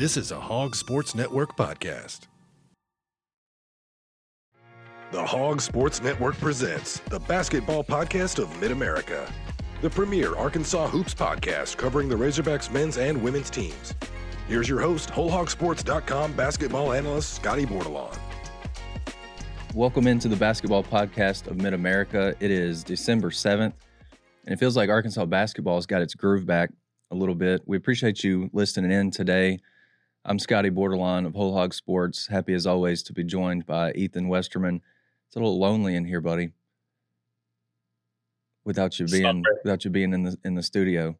This is a Hog Sports Network podcast. The Hog Sports Network presents the basketball podcast of Mid America, the premier Arkansas Hoops podcast covering the Razorbacks men's and women's teams. Here's your host, WholeHogSports.com basketball analyst Scotty Bordelon. Welcome into the basketball podcast of Mid America. It is December 7th, and it feels like Arkansas basketball has got its groove back a little bit. We appreciate you listening in today. I'm Scotty Bordelon of Whole Hog Sports. Happy as always to be joined by Ethan Westerman. It's a little lonely in here, buddy. Without you being Sorry. without you being in the in the studio.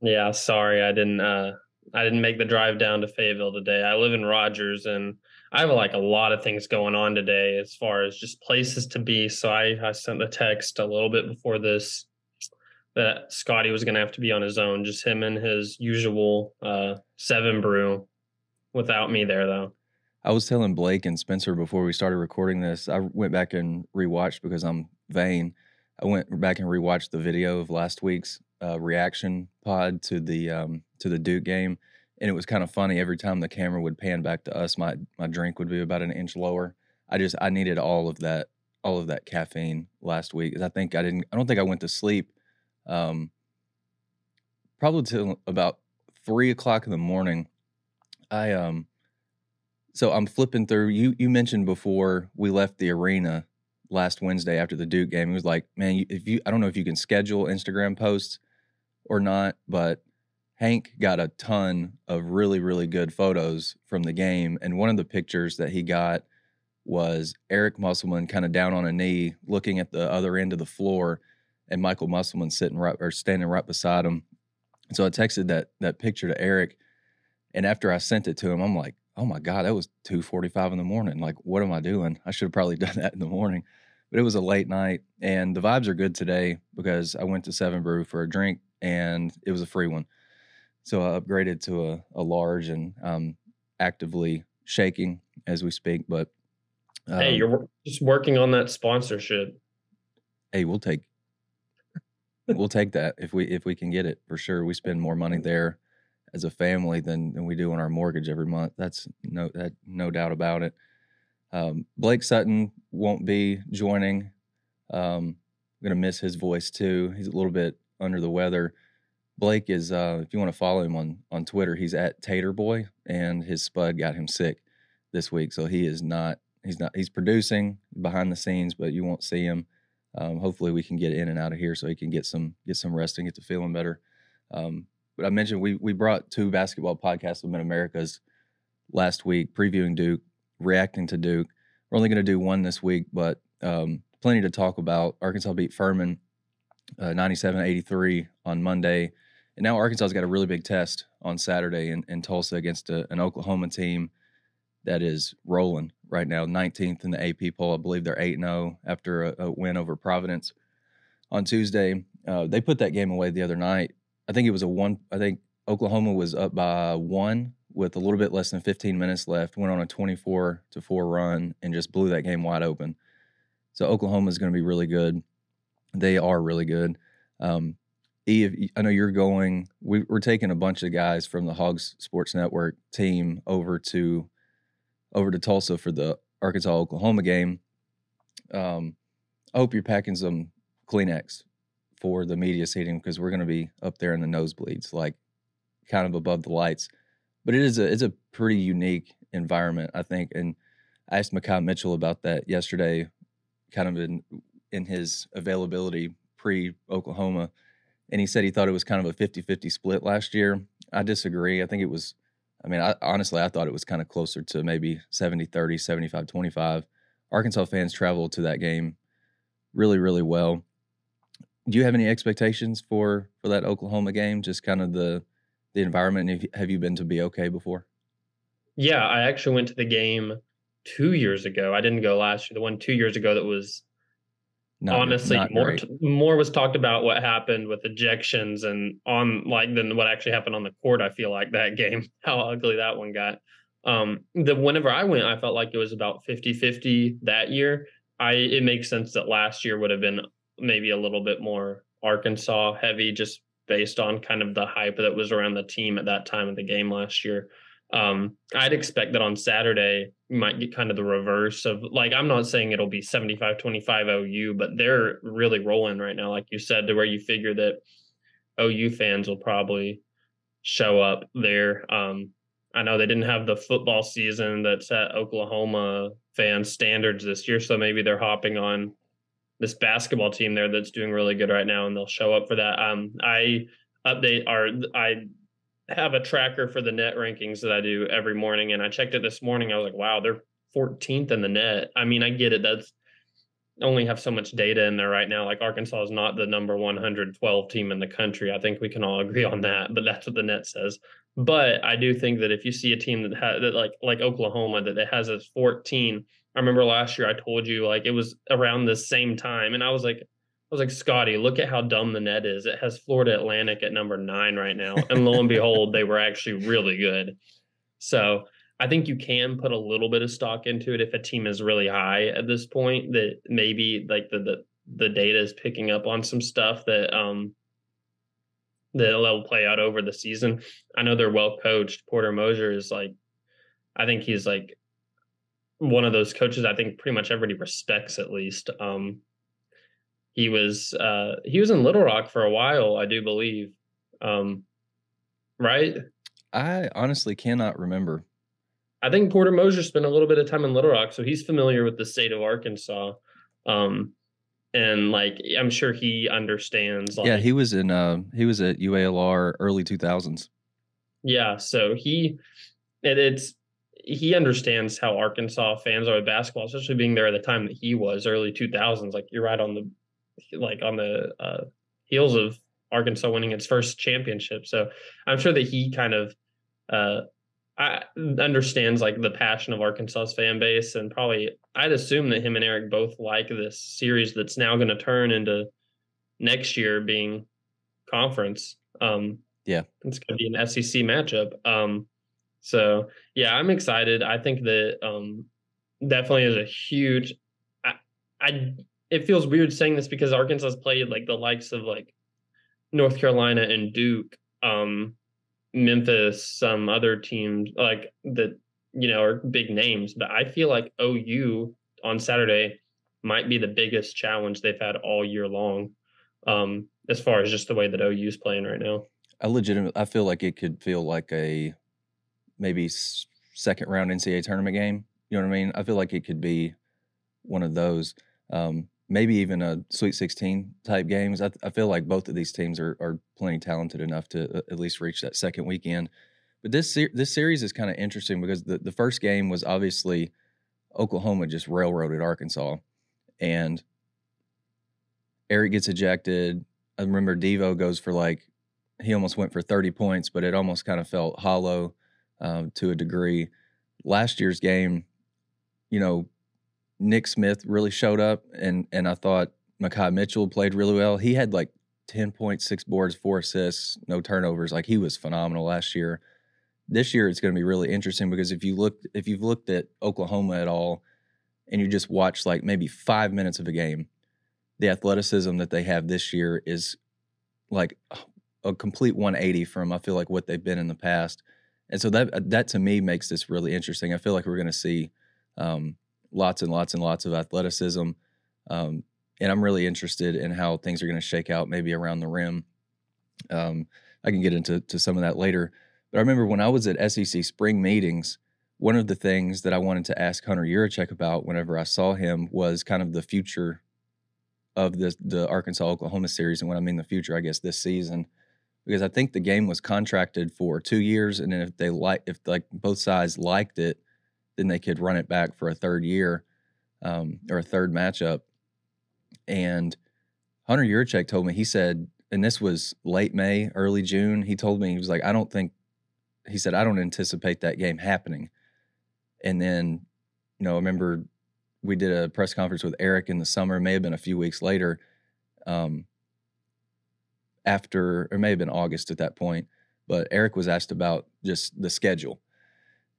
Yeah, sorry, I didn't. uh I didn't make the drive down to Fayetteville today. I live in Rogers, and I have like a lot of things going on today as far as just places to be. So I I sent the text a little bit before this that Scotty was going to have to be on his own, just him and his usual uh seven brew, without me there though. I was telling Blake and Spencer before we started recording this. I went back and rewatched because I'm vain. I went back and rewatched the video of last week's uh, reaction pod to the um, to the Duke game, and it was kind of funny. Every time the camera would pan back to us, my my drink would be about an inch lower. I just I needed all of that all of that caffeine last week. I think I didn't. I don't think I went to sleep. Um, probably till about three o'clock in the morning. I um so I'm flipping through. You you mentioned before we left the arena last Wednesday after the Duke game. It was like, man, if you I don't know if you can schedule Instagram posts or not, but Hank got a ton of really really good photos from the game, and one of the pictures that he got was Eric Musselman kind of down on a knee, looking at the other end of the floor, and Michael Musselman sitting right or standing right beside him. So I texted that that picture to Eric, and after I sent it to him, I'm like, oh my god, that was two forty five in the morning. Like, what am I doing? I should have probably done that in the morning. But it was a late night, and the vibes are good today because I went to Seven Brew for a drink, and it was a free one. So I upgraded to a, a large, and I'm actively shaking as we speak. But hey, um, you're just working on that sponsorship. hey, we'll take we'll take that if we if we can get it for sure. We spend more money there as a family than than we do on our mortgage every month. That's no that no doubt about it. Um, Blake Sutton won't be joining. Um, I'm gonna miss his voice too. He's a little bit under the weather. Blake is uh, if you want to follow him on on Twitter, he's at Tater Boy, and his spud got him sick this week, so he is not. He's not. He's producing behind the scenes, but you won't see him. Um, hopefully, we can get in and out of here so he can get some get some rest and get to feeling better. Um, I mentioned we we brought two basketball podcasts of Mid Americas last week, previewing Duke, reacting to Duke. We're only going to do one this week, but um, plenty to talk about. Arkansas beat Furman uh, 97-83 on Monday, and now Arkansas's got a really big test on Saturday in, in Tulsa against a, an Oklahoma team that is rolling right now, 19th in the AP poll. I believe they're 8 0 after a, a win over Providence on Tuesday. Uh, they put that game away the other night. I think it was a one, I think Oklahoma was up by one with a little bit less than 15 minutes left, went on a 24 to 4 run and just blew that game wide open. So Oklahoma is going to be really good. They are really good. Um, I know you're going. We, we're taking a bunch of guys from the Hogs Sports Network team over to over to Tulsa for the Arkansas Oklahoma game. Um, I hope you're packing some Kleenex for the media seating because we're going to be up there in the nosebleeds, like kind of above the lights. But it is a it's a pretty unique environment, I think. And I asked Makhi Mitchell about that yesterday, kind of in in his availability pre Oklahoma, and he said he thought it was kind of a 50-50 split last year. I disagree. I think it was I mean, I, honestly, I thought it was kind of closer to maybe 70 30, 75 25. Arkansas fans traveled to that game really, really well. Do you have any expectations for for that Oklahoma game? Just kind of the the environment. Have you- Have you been to BOK before? Yeah, I actually went to the game two years ago. I didn't go last year. The one two years ago that was Not- honestly not more t- more was talked about what happened with ejections and on like than what actually happened on the court. I feel like that game, how ugly that one got. Um, the whenever I went, I felt like it was about 50-50 that year. I it makes sense that last year would have been maybe a little bit more Arkansas heavy, just based on kind of the hype that was around the team at that time of the game last year. Um, I'd expect that on Saturday you might get kind of the reverse of like I'm not saying it'll be 75-25 OU, but they're really rolling right now, like you said, to where you figure that OU fans will probably show up there. Um, I know they didn't have the football season that's at Oklahoma fan standards this year, so maybe they're hopping on this basketball team there that's doing really good right now, and they'll show up for that. Um, I update our I have a tracker for the net rankings that I do every morning, and I checked it this morning. I was like, wow, they're 14th in the net. I mean, I get it. That's only have so much data in there right now. Like Arkansas is not the number 112 team in the country. I think we can all agree on that, but that's what the net says. But I do think that if you see a team that has that like like Oklahoma that has a 14, I remember last year I told you like it was around the same time, and I was like, I was like Scotty, look at how dumb the net is. It has Florida Atlantic at number nine right now, and lo and behold, they were actually really good. So I think you can put a little bit of stock into it if a team is really high at this point. That maybe like the the, the data is picking up on some stuff that um that'll play out over the season. I know they're well coached. Porter Moser is like, I think he's like one of those coaches. I think pretty much everybody respects at least. Um, he was uh, he was in Little Rock for a while, I do believe. Um, right? I honestly cannot remember. I think Porter Moser spent a little bit of time in Little Rock, so he's familiar with the state of Arkansas. Um, and like I'm sure he understands. Like, yeah, he was in. Uh, he was at UALR early 2000s. Yeah, so he it, it's he understands how Arkansas fans are with basketball, especially being there at the time that he was, early 2000s. Like you're right on the like on the uh, heels of Arkansas winning its first championship. So I'm sure that he kind of uh, I understands like the passion of Arkansas's fan base, and probably I'd assume that him and Eric both like this series that's now going to turn into next year being conference. Um, yeah, it's going to be an SEC matchup. Um, so yeah, I'm excited. I think that um, definitely is a huge. I, I it feels weird saying this because Arkansas played like the likes of like North Carolina and Duke. Um, Memphis, some other teams like that, you know, are big names. But I feel like OU on Saturday might be the biggest challenge they've had all year long, um, as far as just the way that OU is playing right now. I legitimately, I feel like it could feel like a maybe second round NCAA tournament game. You know what I mean? I feel like it could be one of those. Um, maybe even a Sweet 16 type games. I, I feel like both of these teams are, are plenty talented enough to uh, at least reach that second weekend. But this this series is kind of interesting because the, the first game was obviously Oklahoma just railroaded Arkansas, and Eric gets ejected. I remember Devo goes for like he almost went for 30 points, but it almost kind of felt hollow um, to a degree. Last year's game, you know, Nick Smith really showed up, and and I thought Makhi Mitchell played really well. He had like ten point six boards, four assists, no turnovers. Like he was phenomenal last year. This year it's going to be really interesting because if you look if you've looked at Oklahoma at all, and you just watch like maybe five minutes of a game, the athleticism that they have this year is like a complete 180 from I feel like what they've been in the past. And so that that to me makes this really interesting. I feel like we're going to see um, lots and lots and lots of athleticism. Um, and I'm really interested in how things are going to shake out maybe around the rim. Um, I can get into to some of that later. But I remember when I was at SEC spring meetings, one of the things that I wanted to ask Hunter Yurachek about whenever I saw him was kind of the future of the the Arkansas Oklahoma series. And when I mean the future, I guess this season, because I think the game was contracted for two years, and then if they like, if like both sides liked it, then they could run it back for a third year um, or a third matchup. And Hunter Yurachek told me, he said, and this was late May, early June. He told me, he was like, I don't think, he said, I don't anticipate that game happening. And then, you know, I remember we did a press conference with Eric in the summer, may have been a few weeks later, um, after, or may have been August at that point. But Eric was asked about just the schedule.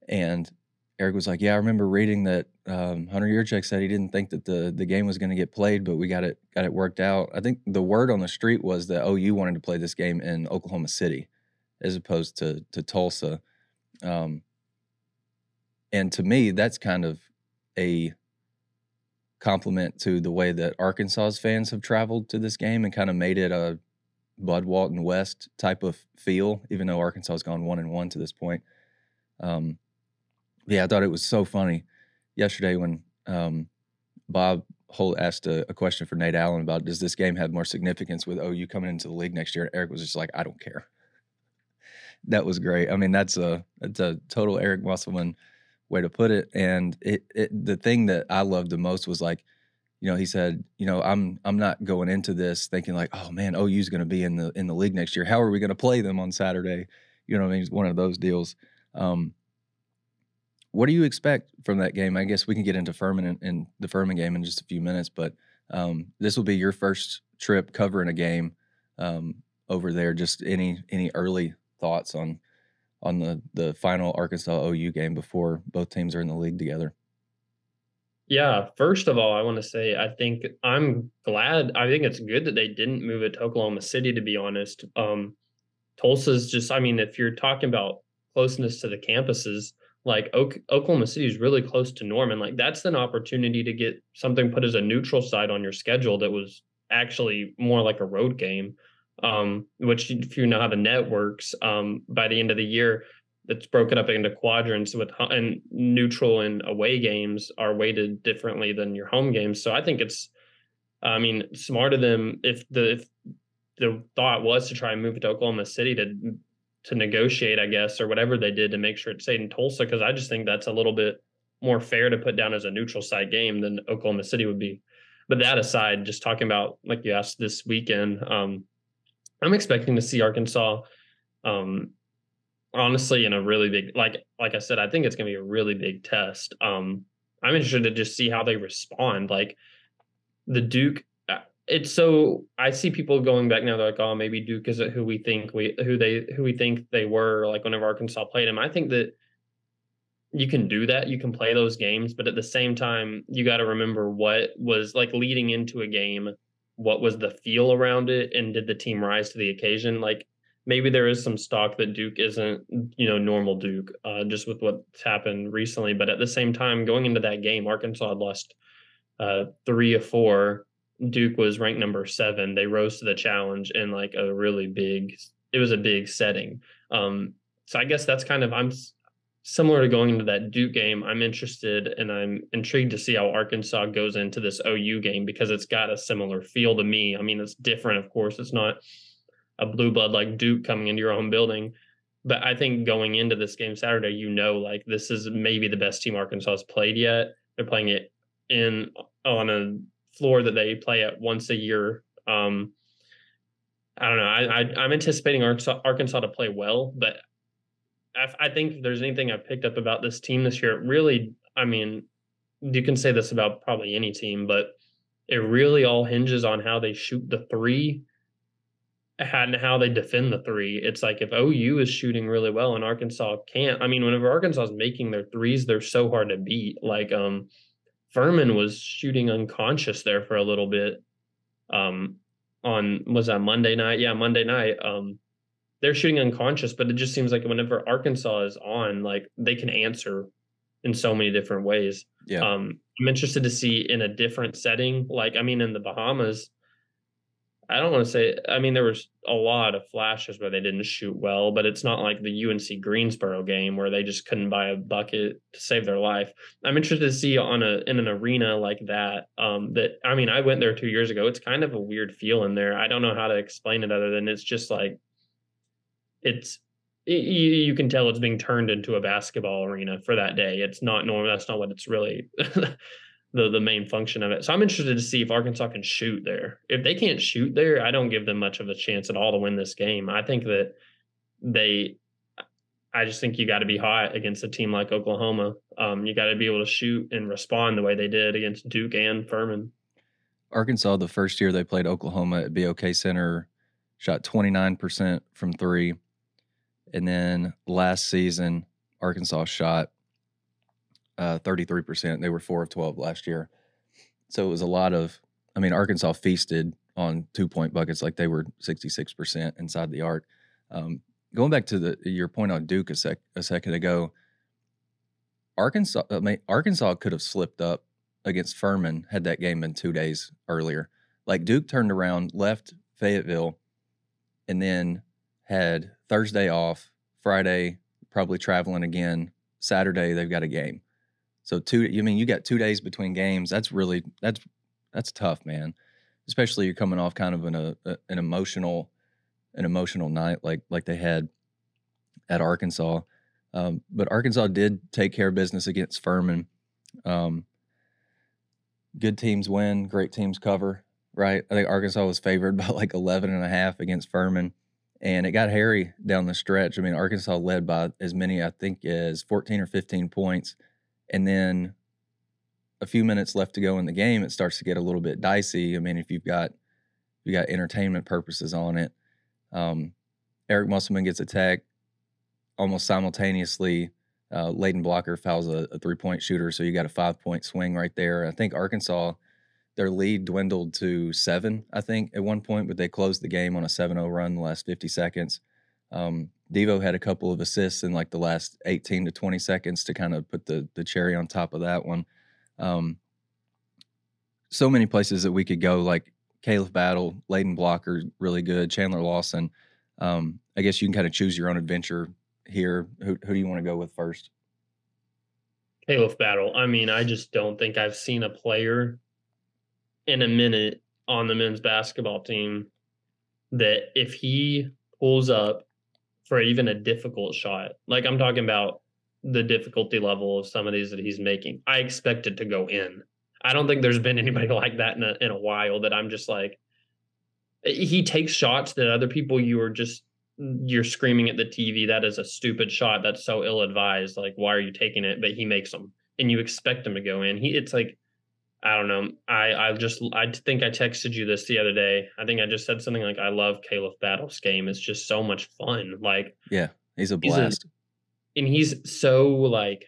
And Eric was like, "Yeah, I remember reading that um, Hunter Yurachek said he didn't think that the the game was going to get played, but we got it got it worked out." I think the word on the street was that OU wanted to play this game in Oklahoma City, as opposed to to Tulsa. Um, and to me, that's kind of a compliment to the way that Arkansas's fans have traveled to this game and kind of made it a Bud Walton West type of feel, even though Arkansas has gone one and one to this point. Um, yeah, I thought it was so funny yesterday when um, Bob Holt asked a, a, question for Nate Allen about does this game have more significance with OU coming into the league next year? And Eric was just like, I don't care. that was great. I mean, that's a that's a total Eric Musselman way to put it. And it, it the thing that I loved the most was like, you know, he said, you know, I'm I'm not going into this thinking like, oh man, OU's going to be in the in the league next year. How are we going to play them on Saturday? You know, I mean, it's one of those deals. Um, what do you expect from that game? I guess we can get into Furman and, and the Furman game in just a few minutes, but um, this will be your first trip covering a game um, over there. Just any any early thoughts on on the the final Arkansas OU game before both teams are in the league together? Yeah, first of all, I want to say I think I'm glad. I think it's good that they didn't move it to Oklahoma City. To be honest, um, Tulsa's just. I mean, if you're talking about closeness to the campuses, like Oklahoma City is really close to Norman. Like that's an opportunity to get something put as a neutral site on your schedule that was actually more like a road game. Um, which if you know how the networks, um, by the end of the year, it's broken up into quadrants with and neutral and away games are weighted differently than your home games. So I think it's, I mean, smart of them if the if the thought was to try and move it to Oklahoma City to to negotiate, I guess, or whatever they did to make sure it stayed in Tulsa, because I just think that's a little bit more fair to put down as a neutral site game than Oklahoma City would be. But that aside, just talking about like you asked this weekend, um, I'm expecting to see Arkansas, um, honestly, in a really big like like I said, I think it's to be a really big test. Um, I'm interested to just see how they respond. Like the Duke it's so I see people going back now. They're like, oh, maybe Duke isn't who we think we who they who we think they were. Like whenever Arkansas played them, I think that you can do that. You can play those games, but at the same time, you got to remember what was like leading into a game. What was the feel around it, and did the team rise to the occasion? Like maybe there is some stock that Duke isn't, you know, normal Duke, uh, just with what's happened recently. But at the same time, going into that game, Arkansas had lost uh, three of four Duke was ranked number seven. They rose to the challenge in like a really big. It was a big setting. Um, so I guess that's kind of I'm similar to going into that Duke game. I'm interested and I'm intrigued to see how Arkansas goes into this OU game because it's got a similar feel to me. I mean, it's different, of course. It's not a blue blood like Duke coming into your own building. But I think going into this game Saturday, you know, like this is maybe the best team Arkansas has played yet. They're playing it in on a floor that they play at once a year. Um, I don't know. I, am anticipating Arkansas, Arkansas to play well, but I, I think if there's anything I've picked up about this team this year, really, I mean, you can say this about probably any team, but it really all hinges on how they shoot the three and how they defend the three. It's like if OU is shooting really well and Arkansas can't. I mean, whenever Arkansas is making their threes, they're so hard to beat. Like um Furman was shooting unconscious there for a little bit. Um, on was that Monday night? Yeah, Monday night. Um, they're shooting unconscious, but it just seems like whenever Arkansas is on, like they can answer in so many different ways. Yeah. Um, I'm interested to see in a different setting. Like, I mean, in the Bahamas, I don't want to say. I mean, there was a lot of flashes where they didn't shoot well, but it's not like the UNC Greensboro game where they just couldn't buy a bucket to save their life. I'm interested to see on a in an arena like that. Um, that I mean, I went there two years ago. It's kind of a weird feel in there. I don't know how to explain it other than it's just like it's you, you can tell it's being turned into a basketball arena for that day. It's not normal. That's not what it's really the the main function of it. So I'm interested to see if Arkansas can shoot there. If they can't shoot there, I don't give them much of a chance at all to win this game. I think that they I just think you got to be hot against a team like Oklahoma. Um, you got to be able to shoot and respond the way they did against Duke and Furman. Arkansas, the first year they played Oklahoma at BOK Center, shot 29% from three. And then last season, Arkansas shot uh, 33%. They were four of 12 last year. So it was a lot of, I mean, Arkansas feasted on two point buckets like they were 66% inside the arc. Um, going back to the your point on Duke a, sec, a second ago, Arkansas, I mean, Arkansas could have slipped up against Furman had that game been two days earlier. Like Duke turned around, left Fayetteville, and then had Thursday off, Friday probably traveling again. Saturday they've got a game. So two, you mean you got two days between games? That's really that's that's tough, man. Especially you're coming off kind of an a, an emotional an emotional night like like they had at Arkansas. Um, but Arkansas did take care of business against Furman. Um, good teams win, great teams cover, right? I think Arkansas was favored by like 11 and a half against Furman. And it got hairy down the stretch. I mean, Arkansas led by as many, I think, as 14 or 15 points. And then a few minutes left to go in the game, it starts to get a little bit dicey. I mean, if you've got you got entertainment purposes on it, um, Eric Musselman gets attacked almost simultaneously. Uh, Blocker fouls a, a three point shooter, so you got a five point swing right there. I think Arkansas, their lead dwindled to seven, I think, at one point, but they closed the game on a 7 0 run the last 50 seconds. Um, Devo had a couple of assists in like the last 18 to 20 seconds to kind of put the the cherry on top of that one. Um, so many places that we could go, like Khalif Battle, Layden Blocker, really good. Chandler Lawson. Um, I guess you can kind of choose your own adventure here. Who, who do you want to go with first? Khalif Battle. I mean, I just don't think I've seen a player in a minute on the men's basketball team that if he pulls up for even a difficult shot, like I'm talking about the difficulty level of some of these that he's making, I expect it to go in. I don't think there's been anybody like that in a, in a while that I'm just like, he takes shots that other people you are just you're screaming at the TV, that is a stupid shot. That's so ill advised. Like, why are you taking it? But he makes them and you expect him to go in. He, it's like, I don't know. I, I just, I think I texted you this the other day. I think I just said something like, I love Khalif Battle's game. It's just so much fun. Like, yeah, he's a blast. He's a, and he's so like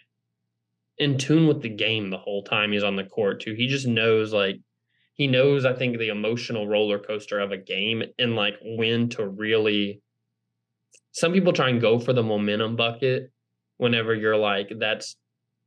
in tune with the game the whole time he's on the court too. He just knows like, he knows, I think, the emotional roller coaster of a game and like when to really some people try and go for the momentum bucket whenever you're like that's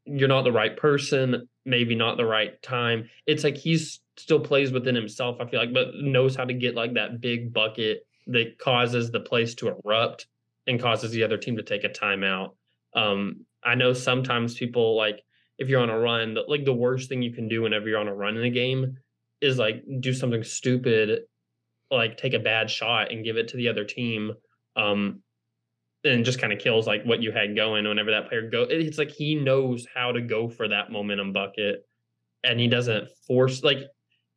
you're not the right person maybe not the right time. It's like he's still plays within himself i feel like but knows how to get like that big bucket that causes the place to erupt and causes the other team to take a timeout. Um i know sometimes people like if you're on a run like the worst thing you can do whenever you're on a run in a game is like do something stupid like take a bad shot and give it to the other team. Um and just kind of kills like what you had going whenever that player go it's like he knows how to go for that momentum bucket and he doesn't force like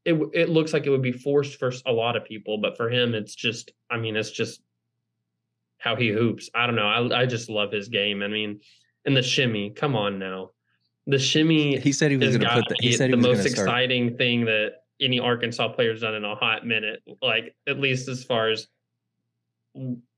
it it looks like it would be forced for a lot of people but for him it's just i mean it's just how he hoops. I don't know i, I just love his game i mean and the shimmy come on now. The shimmy he said he was going to put the, he said he the most exciting thing that any arkansas player's done in a hot minute like at least as far as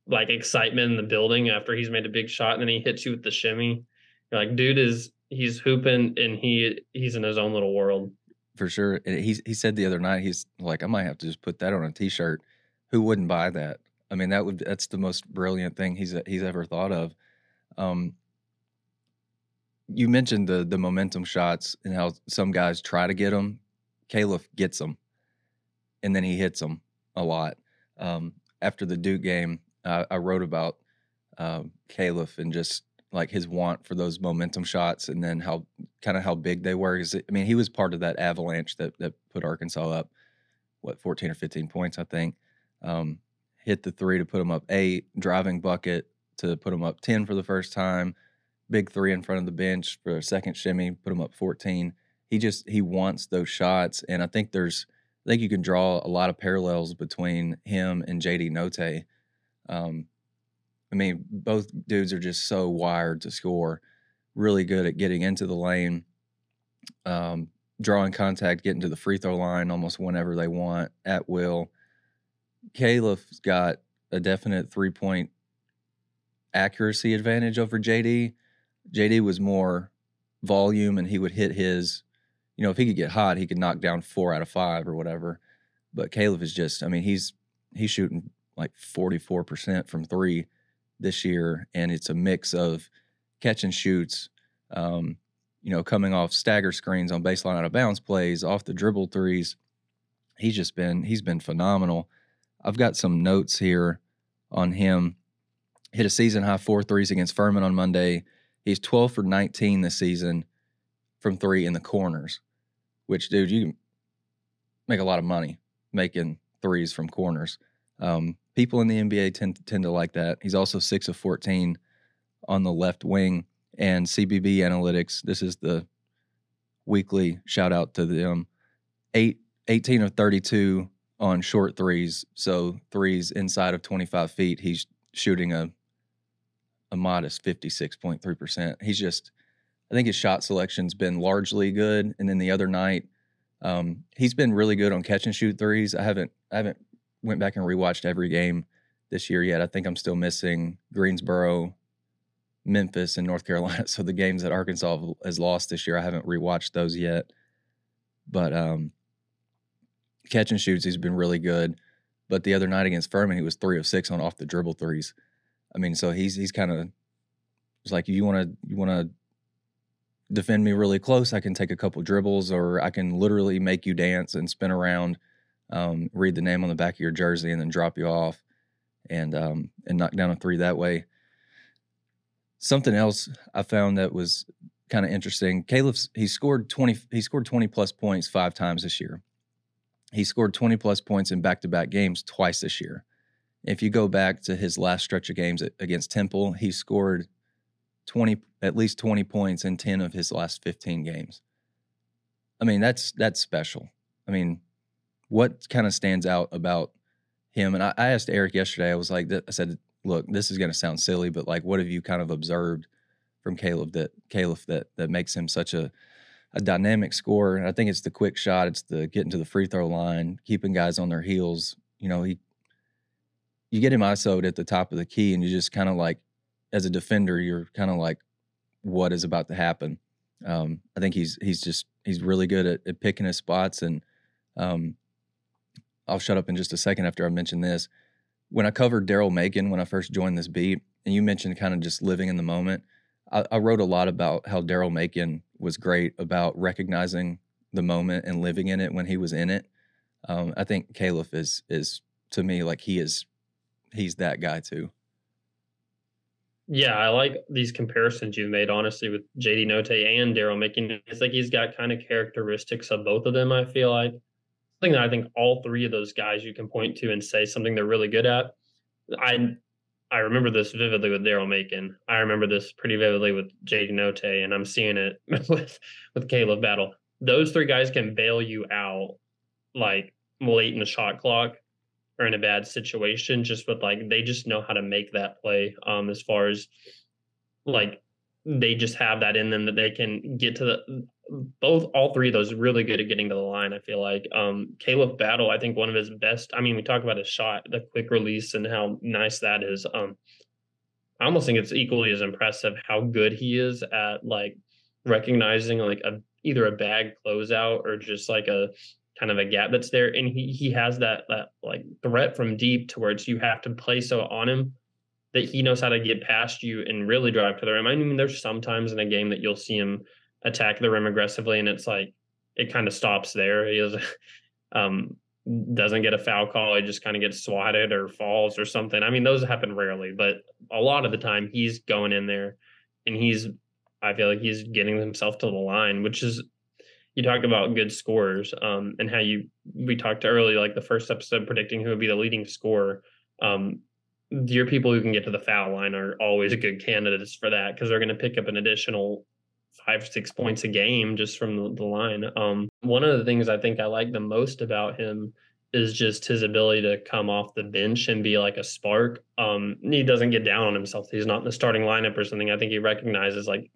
like excitement in the building after he's made a big shot and then he hits you with the shimmy. You're like, dude is he's hooping and he he's in his own little world. For sure. He he said the other night, he's like, I might have to just put that on a t shirt. Who wouldn't buy that? I mean, that would that's the most brilliant thing he's he's ever thought of. Um, you mentioned the the momentum shots and how some guys try to get them. Khalif gets them, and then he hits them a lot. Um, after the Duke game, uh, I wrote about um, Khalif and just like his want for those momentum shots, and then how kind of how big they were. Because I mean, he was part of that avalanche that that put Arkansas up, what fourteen or fifteen points, I think. Um, hit the three to put them up eight, driving bucket to put them up ten for the first time, big three in front of the bench for a second shimmy, put them up fourteen. He just he wants those shots, and I think there's I think you can draw a lot of parallels between him and JD Notae um, I mean, both dudes are just so wired to score, really good at getting into the lane, um, drawing contact, getting to the free throw line almost whenever they want at will. Khalif's got a definite three point accuracy advantage over JD. JD was more volume and he would hit his, you know, if he could get hot, he could knock down four out of five or whatever. But Khalif is just, I mean, he's he's shooting like 44% from three this year. And it's a mix of catch and shoots. Um, you know, coming off stagger screens on baseline out of bounds plays, off the dribble threes. He's just been he's been phenomenal. I've got some notes here on him. Hit a season high four threes against Furman on Monday. He's 12 for 19 this season from three in the corners, which, dude, you can make a lot of money making threes from corners. Um, people in the NBA tend, tend to like that. He's also six of 14 on the left wing and CBB Analytics. This is the weekly shout out to them. Eight, 18 of 32 on short threes. So threes inside of 25 feet. He's shooting a a modest 56.3%. He's just I think his shot selection's been largely good. And then the other night, um, he's been really good on catch and shoot threes. I haven't I haven't went back and rewatched every game this year yet. I think I'm still missing Greensboro, Memphis, and North Carolina. So the games that Arkansas has lost this year, I haven't rewatched those yet. But um, catch and shoots, he's been really good. But the other night against Furman, he was three of six on off the dribble threes. I mean, so he's he's kind of it's like you want to you want to defend me really close. I can take a couple dribbles, or I can literally make you dance and spin around, um, read the name on the back of your jersey, and then drop you off, and um, and knock down a three that way. Something else I found that was kind of interesting. Khalif's he scored twenty he scored twenty plus points five times this year. He scored 20 plus points in back to back games twice this year. If you go back to his last stretch of games against Temple, he scored 20 at least 20 points in 10 of his last 15 games. I mean, that's that's special. I mean, what kind of stands out about him? And I, I asked Eric yesterday, I was like, I said, look, this is going to sound silly, but like, what have you kind of observed from Khalif that Khalif that that makes him such a a dynamic scorer. And I think it's the quick shot, it's the getting to the free throw line, keeping guys on their heels. You know, he you get him ISO'd at the top of the key, and you just kind of like, as a defender, you're kind of like, what is about to happen? Um, I think he's he's just he's really good at, at picking his spots, and um, I'll shut up in just a second after I mention this. When I covered Daryl Macon when I first joined this beat, and you mentioned kind of just living in the moment, I, I wrote a lot about how Daryl Macon was great about recognizing the moment and living in it when he was in it. Um, I think Khalif is is to me like he is he's that guy too. Yeah, I like these comparisons you've made, honestly, with JD Notae and Daryl Macon. It's like he's got kind of characteristics of both of them, I feel like. Something that I think all three of those guys you can point to and say something they're really good at. I I remember this vividly with Daryl Macon. I remember this pretty vividly with JD Notae, and I'm seeing it with with Khalif Battle. Those three guys can bail you out like late in the shot clock or in a bad situation, just with like they just know how to make that play. Um, as far as like they just have that in them that they can get to the both all three of those really good at getting to the line. I feel like um, Khalif Battle. I think one of his best. I mean, we talk about his shot, the quick release, and how nice that is. Um, I almost think it's equally as impressive how good he is at like recognizing like a either a bag closeout or just like a kind of a gap that's there, and he he has that that like threat from deep towards you have to play so on him that he knows how to get past you and really drive to the rim. I mean, there's sometimes in a game that you'll see him attack the rim aggressively, and it's like it kind of stops there. He is, um, doesn't get a foul call. He just kind of gets swatted or falls or something. I mean, those happen rarely, but a lot of the time he's going in there and he's, I feel like he's getting himself to the line, which is, you talk about good scores um, and how you, we talked early, like the first episode predicting who would be the leading scorer. Um, your people who can get to the foul line are always a good candidates for that because they're going to pick up an additional five six points a game just from the, the line. Um, one of the things I think I like the most about him is just his ability to come off the bench and be like a spark. Um, he doesn't get down on himself. He's not in the starting lineup or something. I think he recognizes like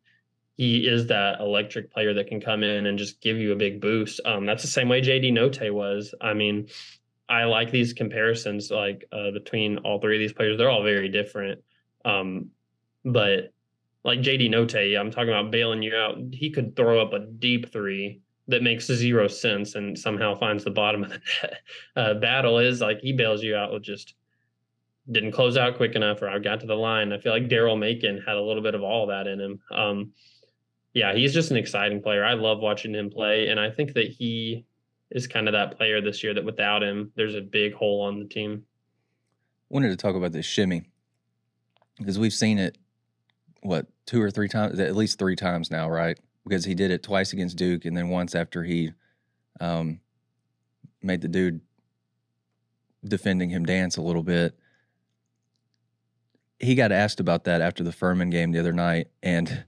he is that electric player that can come in and just give you a big boost. Um, that's the same way JD Notae was. I mean, I like these comparisons like uh, between all three of these players. They're all very different. Um, but like JD Notae, I'm talking about bailing you out. He could throw up a deep three that makes zero sense and somehow finds the bottom of the net. Uh, battle is like he bails you out with just didn't close out quick enough or I got to the line. I feel like Daryl Macon had a little bit of all that in him. Um, yeah, he's just an exciting player. I love watching him play, and I think that he is kind of that player this year that without him, there's a big hole on the team. Wanted to talk about this shimmy because we've seen it what two or three times, at least three times now, right? Because he did it twice against Duke, and then once after he um, made the dude defending him dance a little bit. He got asked about that after the Furman game the other night, and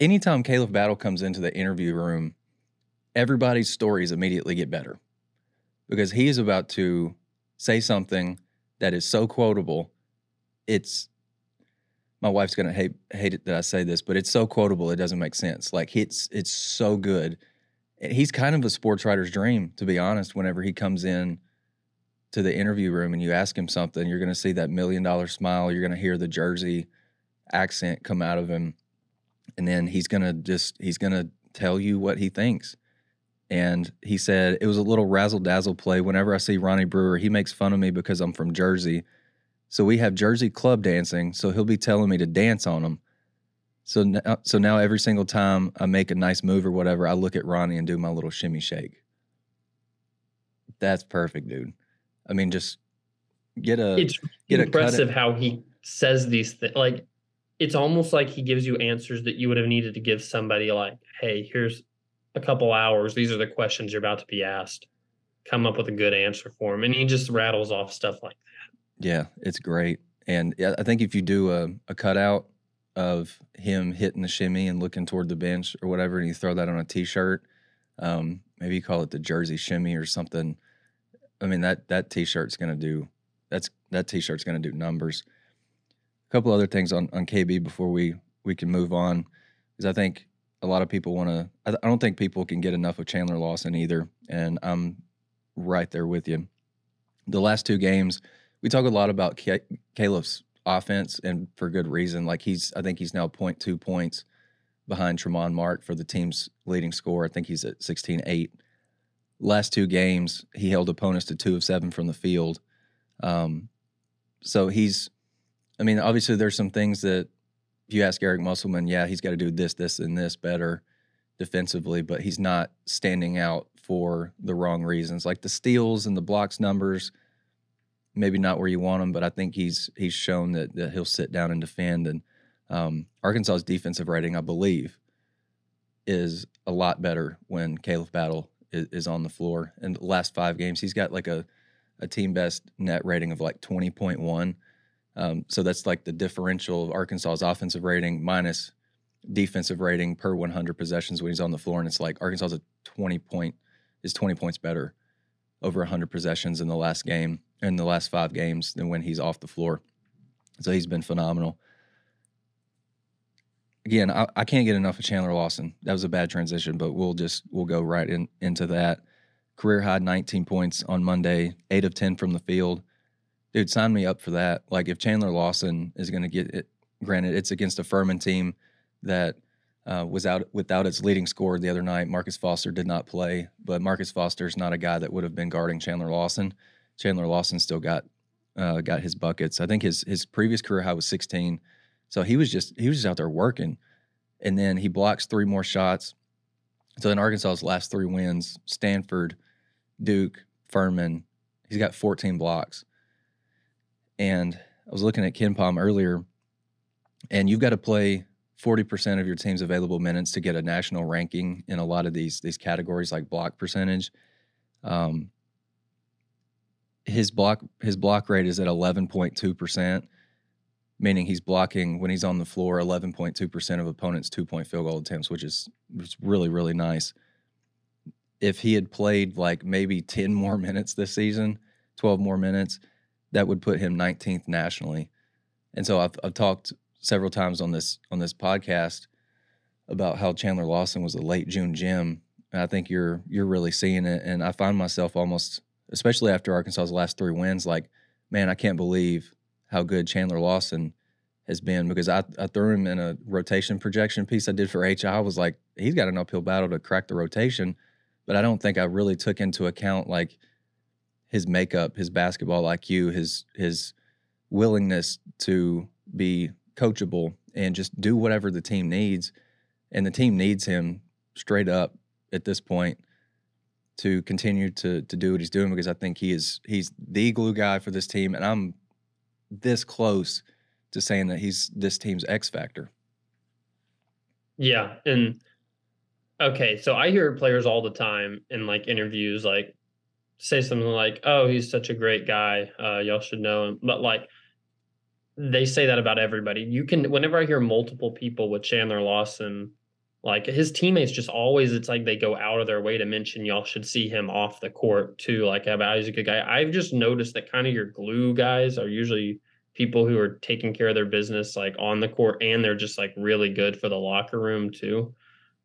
anytime Khalif Battle comes into the interview room, everybody's stories immediately get better because he is about to say something that is so quotable. It's my wife's gonna hate hate it that I say this, but it's so quotable it doesn't make sense. Like it's it's so good. He's kind of a sports writer's dream, to be honest. Whenever he comes in to the interview room and you ask him something, you're gonna see that million dollar smile. You're gonna hear the Jersey accent come out of him, and then he's gonna just he's gonna tell you what he thinks. And he said it was a little razzle dazzle play. Whenever I see Ronnie Brewer, he makes fun of me because I'm from Jersey so we have Jersey club dancing. So he'll be telling me to dance on him. So now, uh, so now every single time I make a nice move or whatever, I look at Ronnie and do my little shimmy shake. That's perfect, dude. I mean, just get a. It's get impressive a how he says these things. Like it's almost like he gives you answers that you would have needed to give somebody. Like, hey, here's a couple hours. These are the questions you're about to be asked. Come up with a good answer for him, and he just rattles off stuff like that. yeah, it's great. And I think if you do a, a cutout of him hitting the shimmy and looking toward the bench or whatever, and you throw that on a t-shirt, um, maybe you call it the Jersey shimmy or something. I mean that that t-shirt's gonna do that's that t-shirt's gonna do numbers. A couple other things on on KB before we we can move on, is I think a lot of people want to. I, don't think people can get enough of Chandler Lawson either, and I'm right there with you. The last two games, we talk a lot about Khalif's offense, and for good reason. Like he's, I think he's now 0.2 points behind Tramon Mark for the team's leading score. I think he's at 16 8. Last two games, he held opponents to two of seven from the field. Um, so he's, I mean, obviously there's some things that if you ask Eric Musselman, yeah, he's got to do this, this, and this better defensively, but he's not standing out for the wrong reasons. Like the steals and the blocks numbers – maybe not where you want him, but I think he's he's shown that that he'll sit down and defend. And um, Arkansas's defensive rating, I believe, is a lot better when Khalif Battle is, is on the floor. In the last five games, he's got like a a team best net rating of like twenty point one. Um, so that's like the differential of Arkansas's offensive rating minus defensive rating per 100 possessions when he's on the floor, and it's like Arkansas's a 20 point is 20 points better over 100 possessions in the last game in the last five games than when he's off the floor. So he's been phenomenal. Again, I, I, can't get enough of Chandler Lawson. That was a bad transition, but we'll just we'll go right in, into that. Career high 19 points on Monday, eight of 10 from the field. Dude, sign me up for that. Like if Chandler Lawson is going to get it, granted, it's against a Furman team that uh, was out without its leading scorer the other night. Marcus Foster did not play, but Marcus Foster is not a guy that would have been guarding Chandler Lawson. Chandler Lawson still got uh, got his buckets. I think his his previous career high was 16, so he was just he was just out there working, and then he blocks three more shots. So in Arkansas's last three wins, Stanford, Duke, Furman, he's got 14 blocks. And I was looking at KenPom earlier, and you've got to play 40% of your team's available minutes to get a national ranking in a lot of these these categories like block percentage. Um, his block his block rate is at 11.2%, meaning he's blocking when he's on the floor 11.2% of opponents' two-point field goal attempts, which is which really really nice. If he had played like maybe 10 more minutes this season, 12 more minutes, that would put him 19th nationally. And so I've, I've talked several times on this on this podcast about how Chandler Lawson was a late June gem. And I think you're you're really seeing it. And I find myself almost, especially after Arkansas's last three wins, like, man, I can't believe how good Chandler Lawson has been because I, I threw him in a rotation projection piece I did for HI. I was like, he's got an uphill battle to crack the rotation. But I don't think I really took into account like his makeup, his basketball IQ, his his willingness to be coachable and just do whatever the team needs. and the team needs him straight up at this point to continue to to do what he's doing because I think he is he's the glue guy for this team, and I'm this close to saying that he's this team's X factor. Yeah, and okay, so I hear players all the time in like interviews, like say something like, "Oh, he's such a great guy. Uh, y'all should know him." But like, they say that about everybody. You can, whenever I hear multiple people with Chandler Lawson, like his teammates, just always, it's like they go out of their way to mention y'all should see him off the court too. Like, about he's a good guy. I've just noticed that kind of your glue guys are usually people who are taking care of their business like on the court and they're just like really good for the locker room too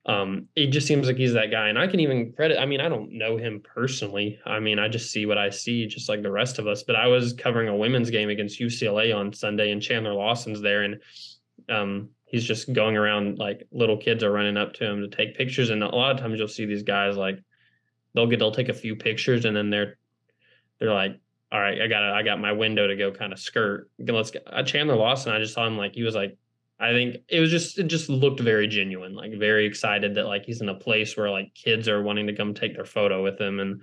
um it just seems like he's that guy and i can even credit i mean i don't know him personally i mean i just see what i see just like the rest of us but i was covering a women's game against ucla on sunday and chandler lawson's there and um he's just going around like little kids are running up to him to take pictures and a lot of times you'll see these guys like they'll get they'll take a few pictures and then they're they're like all right, I got I got my window to go kind of skirt. Let's get uh, Chandler Lawson. I just saw him like he was like, I think it was just it just looked very genuine, like very excited that like he's in a place where like kids are wanting to come take their photo with him, and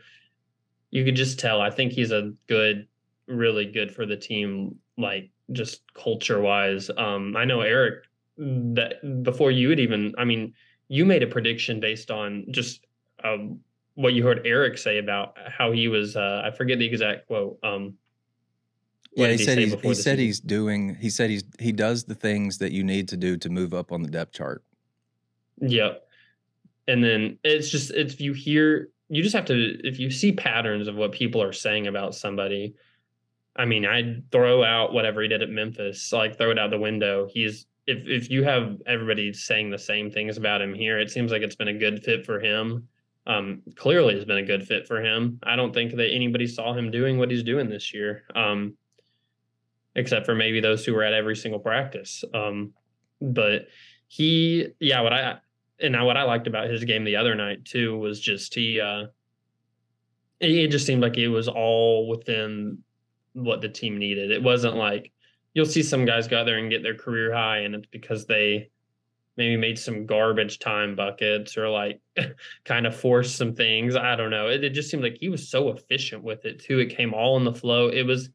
you could just tell. I think he's a good, really good for the team, like just culture wise. Um, I know Eric that before you would even, I mean, you made a prediction based on just um, what you heard Eric say about how he was. Uh, I forget the exact quote. Um, yeah, he, he said he's, he said he's doing. He said he's he does the things that you need to do to move up on the depth chart. Yep. And then it's just it's if you hear you just have to if you see patterns of what people are saying about somebody. I mean, I'd throw out whatever he did at Memphis, like throw it out the window. He's if if you have everybody saying the same things about him here, it seems like it's been a good fit for him um, clearly has been a good fit for him. I don't think that anybody saw him doing what he's doing this year, um, except for maybe those who were at every single practice. Um, but he, yeah, what I and now what I liked about his game the other night too was just he, uh, it just seemed like it was all within what the team needed. It wasn't like you'll see some guys go out there and get their career high, and it's because they maybe made some garbage time buckets or like kind of forced some things. I don't know. It, it, just seemed like he was so efficient with it too. It came all in the flow. It was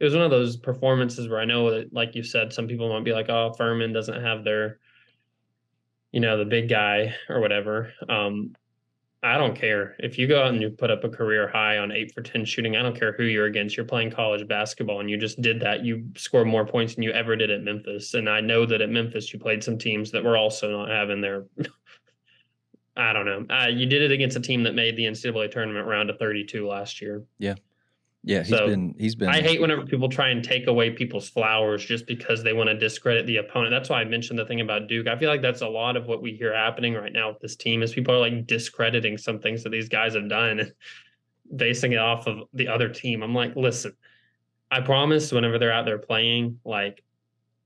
it was one of those performances where I know that, like you said, some people might be like, "Oh, Furman doesn't have their, you know, the big guy or whatever." Um, I don't care if you go out and you put up a career high on eight for 10 shooting. I don't care who you're against. You're playing college basketball and you just did that. You scored more points than you ever did at Memphis. And I know that at Memphis, you played some teams that were also not having their, I don't know. Uh, you did it against a team that made the NCAA tournament round of 32 last year. Yeah. Yeah, he's so been he's been. I hate whenever people try and take away people's flowers just because they want to discredit the opponent. That's why I mentioned the thing about Duke. I feel like that's a lot of what we hear happening right now with this team is people are like discrediting some things that these guys have done and basing it off of the other team. I'm like, listen, I promise whenever they're out there playing, like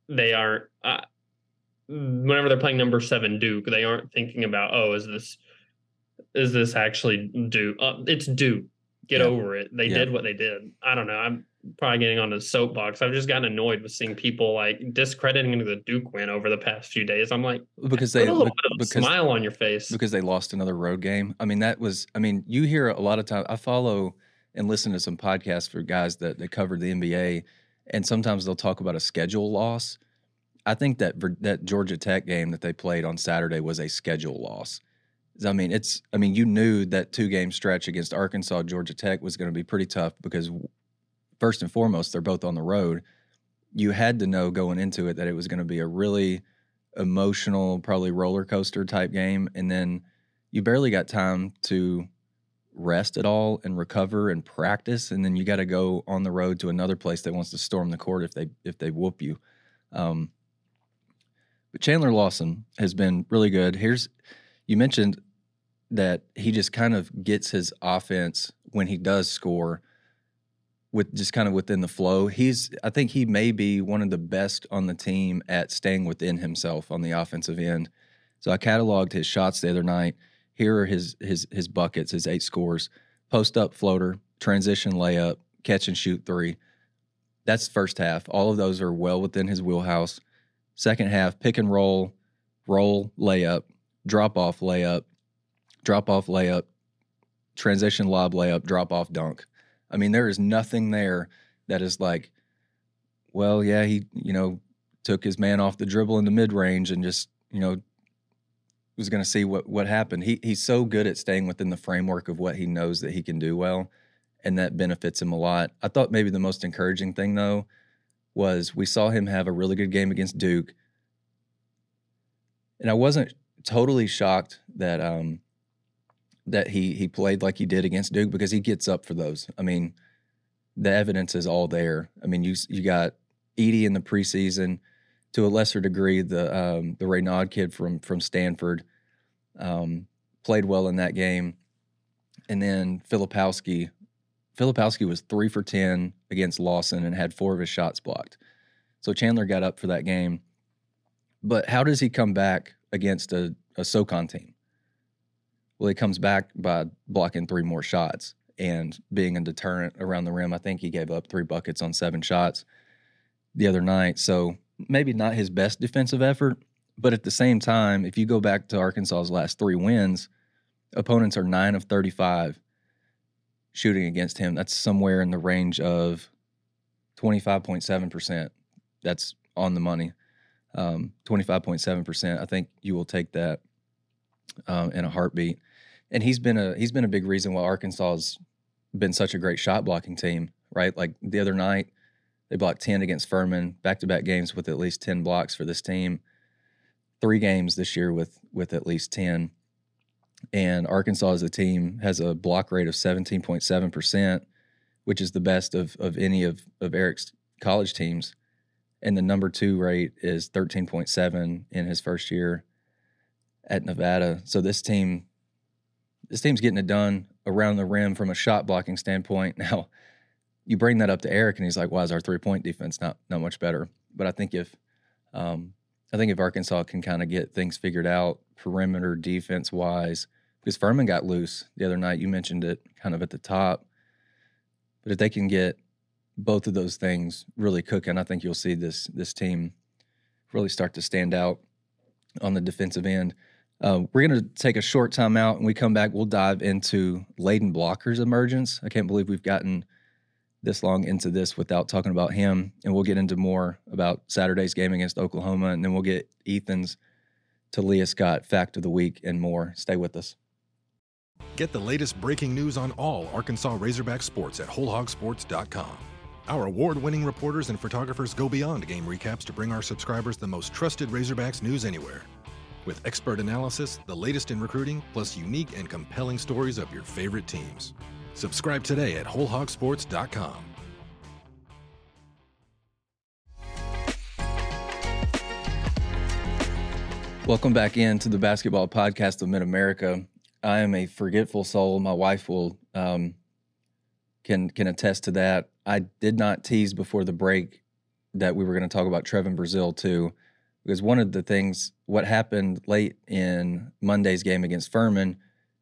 they aren't. Uh, whenever they're playing number seven Duke, they aren't thinking about, oh, is this is this actually Duke? Uh, it's Duke get yeah. over it. They yeah. did what they did. I don't know. I'm probably getting on the soapbox. I've just gotten annoyed with seeing people like discrediting the Duke win over the past few days. I'm like, because they because, smile on your face because they lost another road game. I mean, that was. I mean, you hear a lot of times. I follow and listen to some podcasts for guys that that covered the NBA, and sometimes they'll talk about a schedule loss. I think that that Georgia Tech game that they played on Saturday was a schedule loss I mean, it's I mean, you knew that two game stretch against Arkansas, Georgia Tech was going to be pretty tough because first and foremost, they're both on the road. You had to know going into it that it was going to be a really emotional, probably roller coaster type game, and then you barely got time to rest at all and recover and practice, and then you got to go on the road to another place that wants to storm the court if they if they whoop you. Um, but Chandler Lawson has been really good. Here's you mentioned that he just kind of gets his offense when he does score with just kind of within the flow. He's I think he may be one of the best on the team at staying within himself on the offensive end. So I cataloged his shots the other night. Here are his his his buckets, his eight scores. Post up floater, transition layup, catch and shoot three. That's first half. All of those are well within his wheelhouse. Second half, pick and roll, roll, layup, drop off layup, drop off layup, transition lob layup, drop off dunk. I mean, there is nothing there that is like, well, yeah, he, you know, took his man off the dribble in the mid range and just, you know, was going to see what what happened. He he's so good at staying within the framework of what he knows that he can do well, and that benefits him a lot. I thought maybe the most encouraging thing though was we saw him have a really good game against Duke, and I wasn't totally shocked that um that he he played like he did against Duke because he gets up for those. I mean, the evidence is all there. I mean, you you got Edey in the preseason, to a lesser degree, the um, the Raynaud kid from from Stanford um, played well in that game, and then Filipowski. Filipowski was three for ten against Lawson and had four of his shots blocked. So Chandler got up for that game. But how does he come back against a, a SoCon team? Well, he comes back by blocking three more shots and being a deterrent around the rim. I think he gave up three buckets on seven shots the other night. So maybe not his best defensive effort, but at the same time, if you go back to Arkansas's last three wins, opponents are nine of 35 shooting against him. That's somewhere in the range of 25.7%. That's on the money. Um, 25.7%. I think you will take that um, in a heartbeat. And he's been a he's been a big reason why Arkansas has been such a great shot blocking team, right? Like the other night, they blocked 10 against Furman, back to back games with at least 10 blocks for this team. Three games this year with with at least 10. And Arkansas as a team has a block rate of 17.7%, which is the best of, of any of, of Eric's college teams. And the number two rate is 13.7 in his first year at Nevada. So this team, this team's getting it done around the rim from a shot blocking standpoint. Now, you bring that up to Eric, and he's like, "Why is our three point defense not not much better?" But I think if um, I think if Arkansas can kind of get things figured out perimeter defense wise, because Furman got loose the other night, you mentioned it kind of at the top. But if they can get both of those things really cooking, I think you'll see this this team really start to stand out on the defensive end. Uh, we're going to take a short time out, and we come back. We'll dive into Layden Blocker's emergence. I can't believe we've gotten this long into this without talking about him. And we'll get into more about Saturday's game against Oklahoma, and then we'll get Ethan's Taliah Scott fact of the week and more. Stay with us. Get the latest breaking news on all Arkansas Razorback sports at WholeHogSports.com. Our award winning reporters and photographers go beyond game recaps to bring our subscribers the most trusted Razorbacks news anywhere. With expert analysis, the latest in recruiting, plus unique and compelling stories of your favorite teams. Subscribe today at WholeHogSports.com. Welcome back into the basketball podcast of Mid America. I am a forgetful soul. My wife will um, can can attest to that. I did not tease before the break that we were going to talk about Trevon Brazile too, because one of the things what happened late in Monday's game against Furman,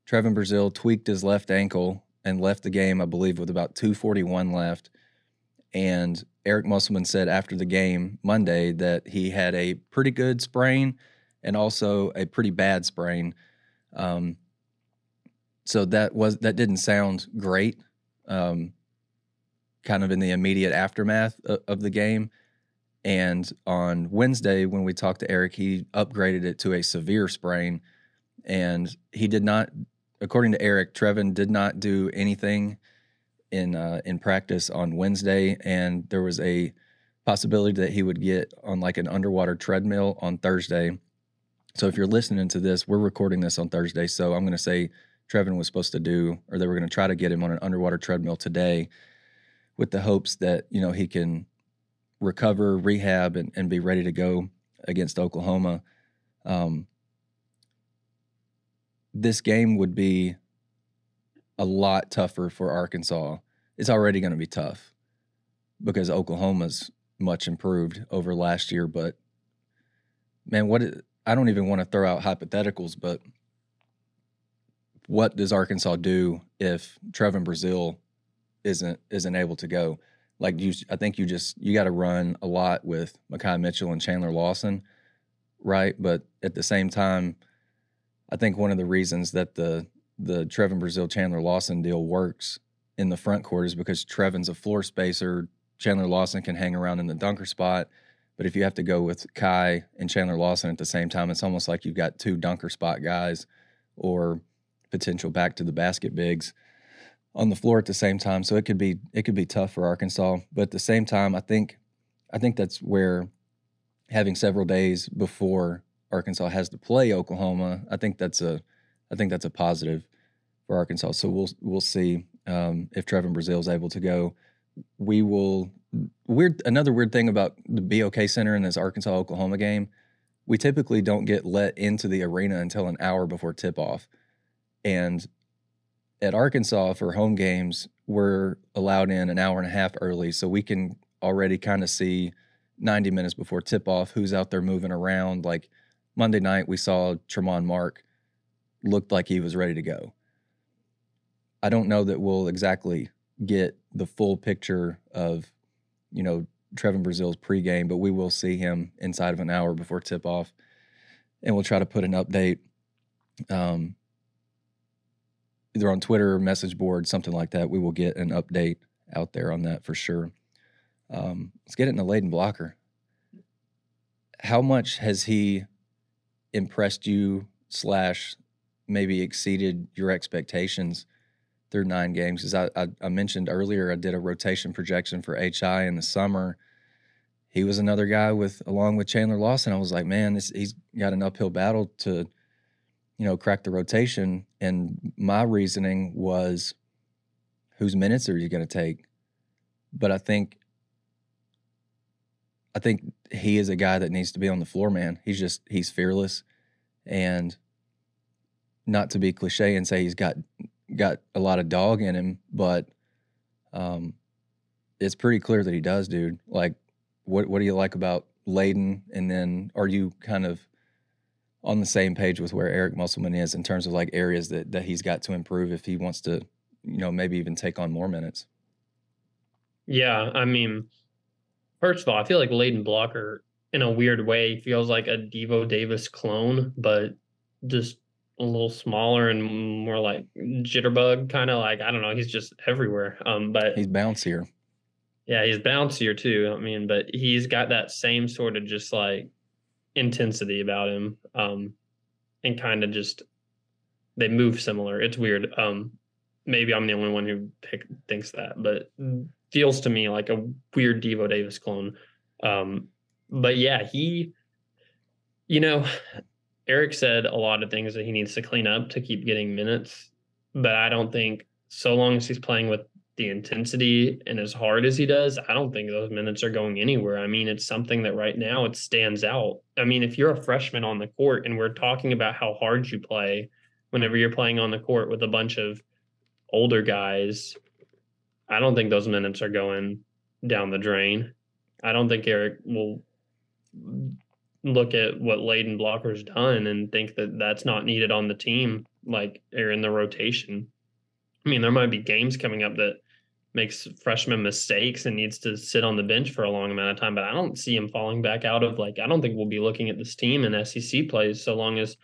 Trevon Brazile tweaked his left ankle and left the game, I believe, with about 241 left. And Eric Musselman said after the game Monday that he had a pretty good sprain and also a pretty bad sprain. Um, so that was that didn't sound great. Um, kind of in the immediate aftermath of, of the game. And on Wednesday, when we talked to Eric, he upgraded it to a severe sprain, and he did not according to Eric, Trevon did not do anything in uh, in practice on Wednesday, and there was a possibility that he would get on like an underwater treadmill on Thursday. So if you're listening to this, we're recording this on Thursday. So I'm going to say Trevon was supposed to do, or they were going to try to get him on an underwater treadmill today, with the hopes that you know he can recover, rehab, and, and be ready to go against Oklahoma. Um, this game would be a lot tougher for Arkansas. It's already going to be tough because Oklahoma's much improved over last year. But man, what I don't even want to throw out hypotheticals, but what does Arkansas do if Trevon Brazile isn't isn't able to go? Like you, I think you just you got to run a lot with Makhi Mitchell and Chandler Lawson, right? But at the same time, I think one of the reasons that the the Trevon Brazile Chandler Lawson deal works in the front court is because Trevon's a floor spacer. Chandler Lawson can hang around in the dunker spot. But if you have to go with Kai and Chandler Lawson at the same time, it's almost like you've got two dunker spot guys or potential back to the basket bigs on the floor at the same time. So it could be it could be tough for Arkansas. But at the same time, I think I think that's where having several days before Arkansas has to play Oklahoma, I think that's a I think that's a positive for Arkansas. So we'll we'll see um, if Trevon Brazile is able to go. We will weird another weird thing about the BOK Center in this Arkansas Oklahoma game. We typically don't get let into the arena until an hour before tip off, and at Arkansas for home games, we're allowed in an hour and a half early, so we can already kind of see 90 minutes before tip off who's out there moving around. Like Monday night, we saw Tramon Mark looked like he was ready to go. I don't know that we'll exactly get the full picture of, you know, Trevon Brazile's pregame, but we will see him inside of an hour before tip off. And we'll try to put an update um, either on Twitter or message board, something like that. We will get an update out there on that for sure. Um, let's get it in the Layden Blocker. How much has he impressed you slash maybe exceeded your expectations through nine games? Because I, I, I mentioned earlier I did a rotation projection for HI in the summer. He was another guy with along with Chandler Lawson. I was like, man, this, he's got an uphill battle to, you know, crack the rotation. And my reasoning was, whose minutes are you going to take? But I think I think he is a guy that needs to be on the floor, man. He's just he's fearless, and not to be cliche and say he's got got a lot of dog in him, but um, it's pretty clear that he does, dude. Like, what what do you like about Layden? And then are you kind of on the same page with where Eric Musselman is in terms of like areas that that he's got to improve if he wants to, you know, maybe even take on more minutes? Yeah, I mean First of all, I feel like Layden Blocker, in a weird way, feels like a Devo Davis clone, but just a little smaller and more like jitterbug, kind of like I don't know. He's just everywhere. Um, but he's bouncier. Yeah, he's bouncier too. I mean, but he's got that same sort of just like intensity about him, um, and kind of just they move similar. It's weird. Um, maybe I'm the only one who pick, thinks that, but feels to me like a weird Devo Davis clone. Um, but yeah, he, you know, Eric said a lot of things that he needs to clean up to keep getting minutes, but I don't think so long as he's playing with the intensity and as hard as he does, I don't think those minutes are going anywhere. I mean, it's something that right now it stands out. I mean, if you're a freshman on the court and we're talking about how hard you play whenever you're playing on the court with a bunch of older guys I don't think those minutes are going down the drain. I don't think Eric will look at what Layden Blocker's done and think that that's not needed on the team, like or in the rotation. I mean, there might be games coming up that makes freshman mistakes and needs to sit on the bench for a long amount of time, but I don't see him falling back out of like I don't think we'll be looking at this team in SEC plays so long as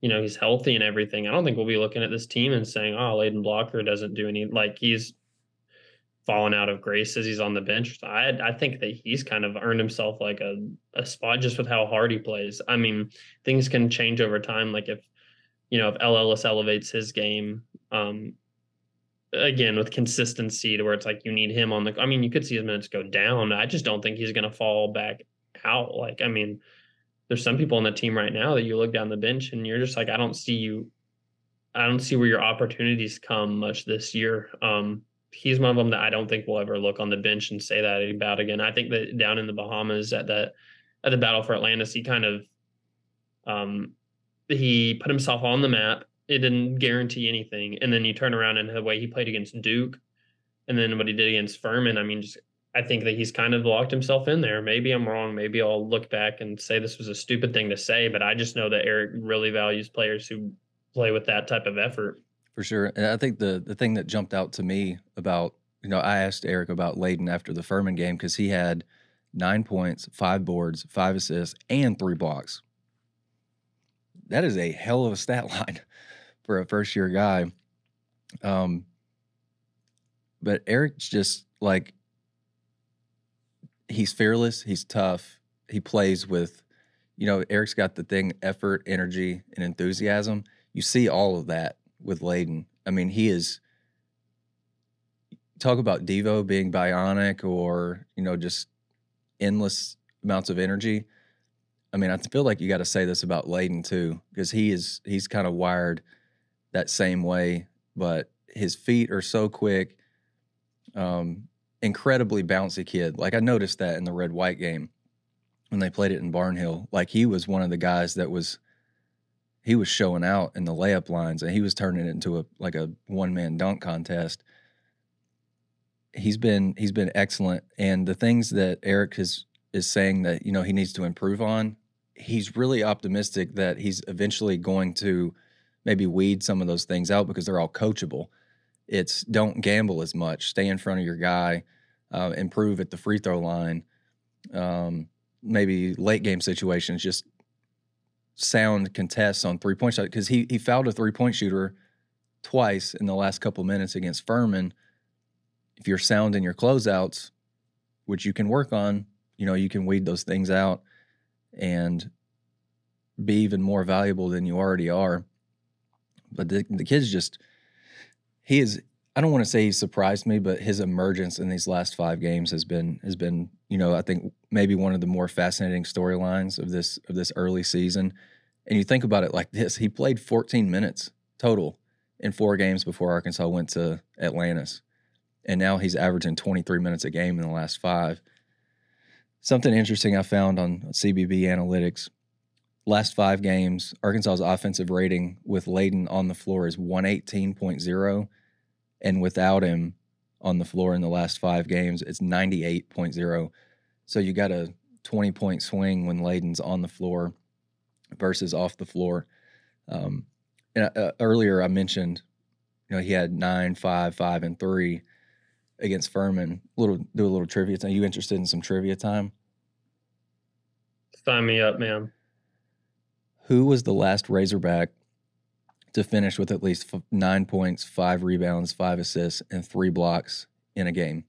you know he's healthy and everything. I don't think we'll be looking at this team and saying, "Oh, Layden Blocker doesn't do any like he's fallen out of grace as he's on the bench. I I think that he's kind of earned himself like a, a spot just with how hard he plays. I mean, things can change over time. Like if you know if Ellis elevates his game, um, again with consistency to where it's like you need him on the. I mean, you could see his minutes go down. I just don't think he's going to fall back out. Like I mean, there's some people on the team right now that you look down the bench and you're just like, I don't see you. I don't see where your opportunities come much this year. Um, he's one of them that I don't think will ever look on the bench and say that about again. I think that down in the Bahamas at that at the battle for Atlantis, he kind of um he put himself on the map. It didn't guarantee anything. And then you turn around and the way he played against Duke and then what he did against Furman, I mean just I think that he's kind of locked himself in there. Maybe I'm wrong. Maybe I'll look back and say this was a stupid thing to say, but I just know that Eric really values players who play with that type of effort. For sure. And I think the the thing that jumped out to me about, you know, I asked Eric about Layden after the Furman game because he had nine points, five boards, five assists, and three blocks. that is a hell of a stat line for a first year guy. Um, but Eric's just like he's fearless, he's tough, he plays with, you know, Eric's got the thing effort, energy, and enthusiasm. You see all of that with Layden. I mean, he is talk about Devo being bionic or, you know, just endless amounts of energy. I mean, I feel like you got to say this about Layden too, because he is he's kind of wired that same way, but his feet are so quick. Um, incredibly bouncy kid. Like I noticed that in the red white game when they played it in Barnhill. Like he was one of the guys that was he was showing out in the layup lines and he was turning it into a like a one man dunk contest. He's been he's been excellent and the things that Eric is is saying that you know he needs to improve on, he's really optimistic that he's eventually going to maybe weed some of those things out because they're all coachable. It's don't gamble as much, stay in front of your guy, uh, improve at the free throw line. Um, maybe late game situations, just sound contests on three point shot because he he fouled a three point shooter twice in the last couple minutes against Furman. If you're sound in your closeouts, which you can work on, you know you can weed those things out and be even more valuable than you already are. But the the kid's just he is I don't want to say he surprised me, but his emergence in these last five games has been has been, you know, I think maybe one of the more fascinating storylines of this of this early season. And you think about it like this: he played 14 minutes total in four games before Arkansas went to Atlantis, and now he's averaging 23 minutes a game in the last five. Something interesting I found on CBB Analytics: last five games, Arkansas's offensive rating with Layden on the floor is 118.0 and without him on the floor in the last five games, it's 98.0. So you got a 20 point swing when Layden's on the floor versus off the floor. Um, and uh, earlier I mentioned, you know, he had nine, five, five, and three against Furman. Little do a little trivia. time. Are you interested in some trivia time? Sign me up, man. Who was the last Razorback to finish with at least f- nine points, five rebounds, five assists, and three blocks in a game.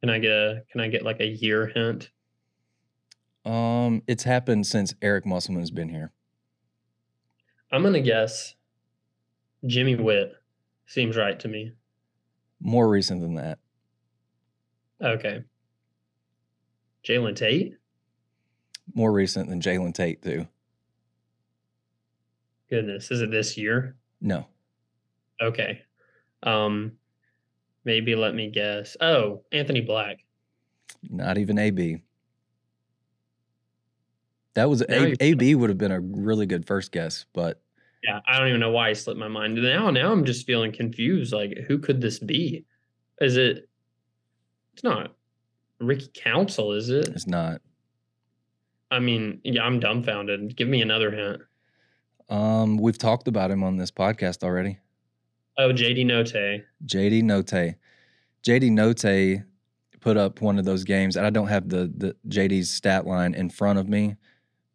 Can I get a Can I get like a year hint? Um, it's happened since Eric Musselman's been here. I'm gonna guess Jimmy Whitt. Seems right to me. More recent than that. Okay. Jalen Tate. More recent than Jalen Tate too. Goodness, is it this year? No. Okay. Um maybe let me guess. Oh, Anthony Black. Not even AB. That was Now A, AB would have been a really good first guess, but Yeah, I don't even know why he slipped my mind. Now now I'm just feeling confused. Like, who could this be? Is it it's not Ricky Council, is it? it's not. I mean, yeah, I'm dumbfounded. Give me another hint. Um, we've talked about him on this podcast already. Oh, JD Notae. JD Notae. JD Notae put up one of those games, and I don't have the the JD's stat line in front of me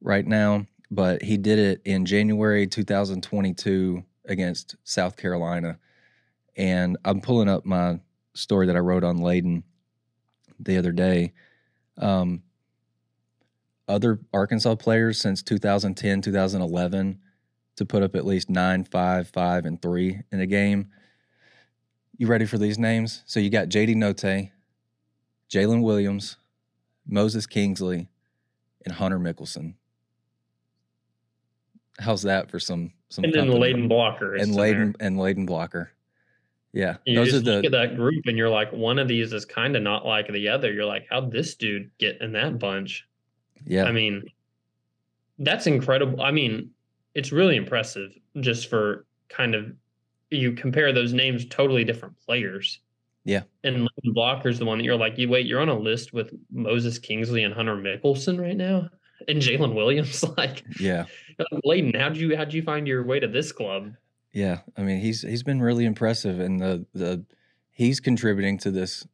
right now, but he did it in January 2022 against South Carolina. And I'm pulling up my story that I wrote on Layden the other day. Um, other Arkansas players since 2010, 2011 to put up at least nine, five, five, and three in a game. You ready for these names? So you got JD Notae, Jalen Williams, Moses Kingsley, and Hunter Mickelson. How's that for some some And then? Layden Blocker. and. Layden and Layden Blocker? Yeah, You those are just look the at that group and you're like, one of these is kind of not like the other. You're like, how'd this dude get in that bunch? Yeah. I mean, that's incredible. I mean, it's really impressive just for kind of you compare those names, totally different players. Yeah. And Blocker's the one that you're like, you wait, you're on a list with Moses Kingsley and Hunter Mickelson right now, and Jalen Williams. Like, yeah, uh, Layden, how'd you how'd you find your way to this club? yeah. I mean, he's he's been really impressive, and the the he's contributing to this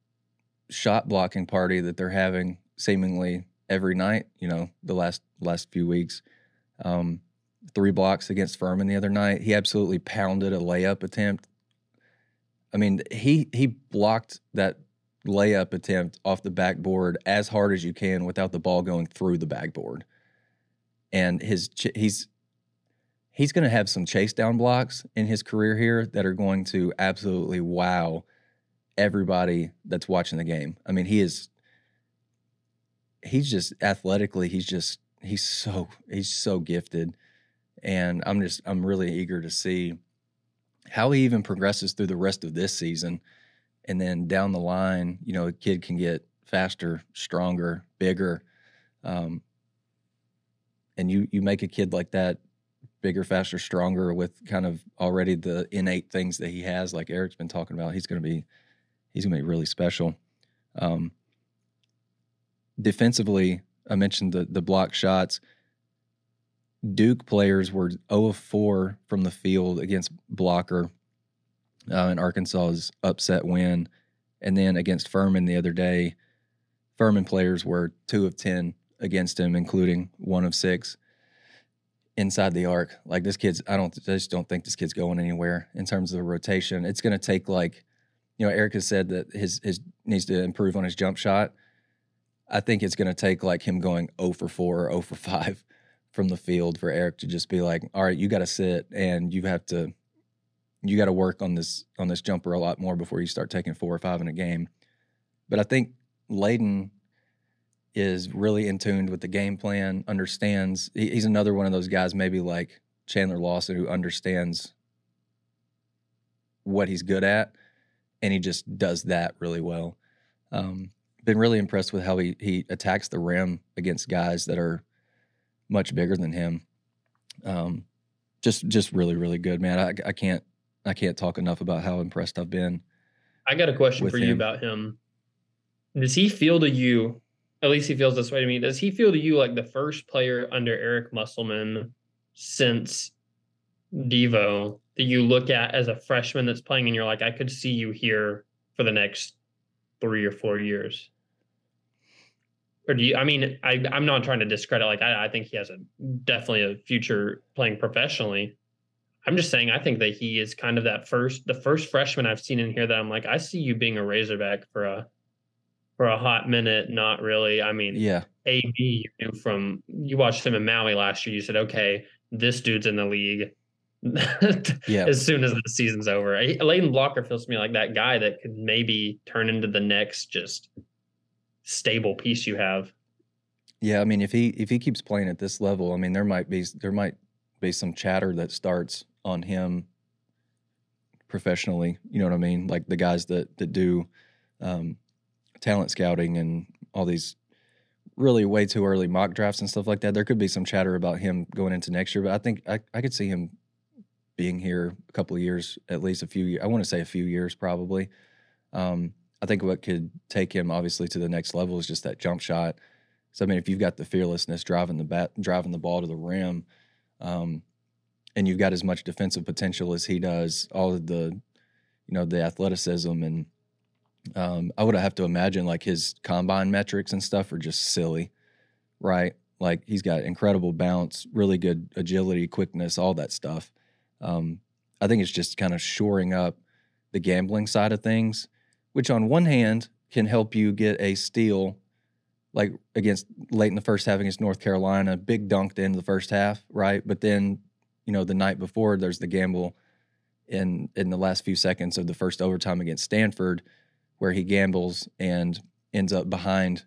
shot blocking party that they're having seemingly every night. You know, the last last few weeks. Um, three blocks against Furman the other night. He absolutely pounded a layup attempt. I mean, he he blocked that layup attempt off the backboard as hard as you can without the ball going through the backboard. And his he's he's going to have some chase down blocks in his career here that are going to absolutely wow everybody that's watching the game. I mean, he is he's just athletically, he's just he's so he's so gifted and I'm just I'm really eager to see how he even progresses through the rest of this season and then down the line, you know, a kid can get faster, stronger, bigger. Um, and you you make a kid like that bigger, faster, stronger with kind of already the innate things that he has, like Eric's been talking about. He's going to be he's going to be really special. Um, defensively, I mentioned the the block shots. Duke players were 0 of 4 from the field against blocker uh, in Arkansas's upset win. And then against Furman the other day, Furman players were 2 of 10 against him, including 1 of 6 inside the arc. Like this kid's, I don't, I just don't think this kid's going anywhere in terms of the rotation. It's going to take like, you know, Eric has said that his his needs to improve on his jump shot. I think it's going to take like him going 0 for 4 or 0 for 5 from the field for Eric to just be like, all right, you got to sit and you have to you got to work on this on this jumper a lot more before you start taking four or five in a game. But I think Layden is really in tune with the game plan, understands. He's another one of those guys, maybe like Chandler Lawson, who understands what he's good at, and he just does that really well. Um, been really impressed with how he he attacks the rim against guys that are much bigger than him. Um, just just really really good, man. I, I can't I can't talk enough about how impressed I've been. I got a question for you about him. Does he feel to you, at least he feels this way to me, does he feel to you like the first player under Eric Musselman since Devo that you look at as a freshman that's playing and you're like, I could see you here for the next three or four years? Or do you i mean I, i'm not trying to discredit like I, I think he has a definitely a future playing professionally. I'm just saying i think that he is kind of that first the first freshman i've seen in here that i'm like i see you being a razorback for a for a hot minute not really. I mean yeah. Ab you knew from you watched him in maui last year you said okay this dude's in the league. Yeah. as soon as the season's over. Layden blocker feels to me like that guy that could maybe turn into the next just stable piece you have. Yeah, I mean, if he if he keeps playing at this level, I mean, there might be there might be some chatter that starts on him professionally. You know what I mean? Like the guys that that do um, talent scouting and all these really way too early mock drafts and stuff like that. There could be some chatter about him going into next year, but I think I, I could see him being here a couple of years, at least a few. Years I want to say a few years probably. Um, I think what could take him obviously to the next level is just that jump shot. So I mean, if you've got the fearlessness driving the bat, driving the ball to the rim, um, and you've got as much defensive potential as he does, all of the, you know, the athleticism and um, I would have to imagine like his combine metrics and stuff are just silly, right? Like he's got incredible bounce, really good agility, quickness, all that stuff. Um, I think it's just kind of shoring up the gambling side of things which on one hand can help you get a steal like against late in the first half against North Carolina, big dunk of the first half, right? But then, you know, the night before there's the gamble in in the last few seconds of the first overtime against Stanford where he gambles and ends up behind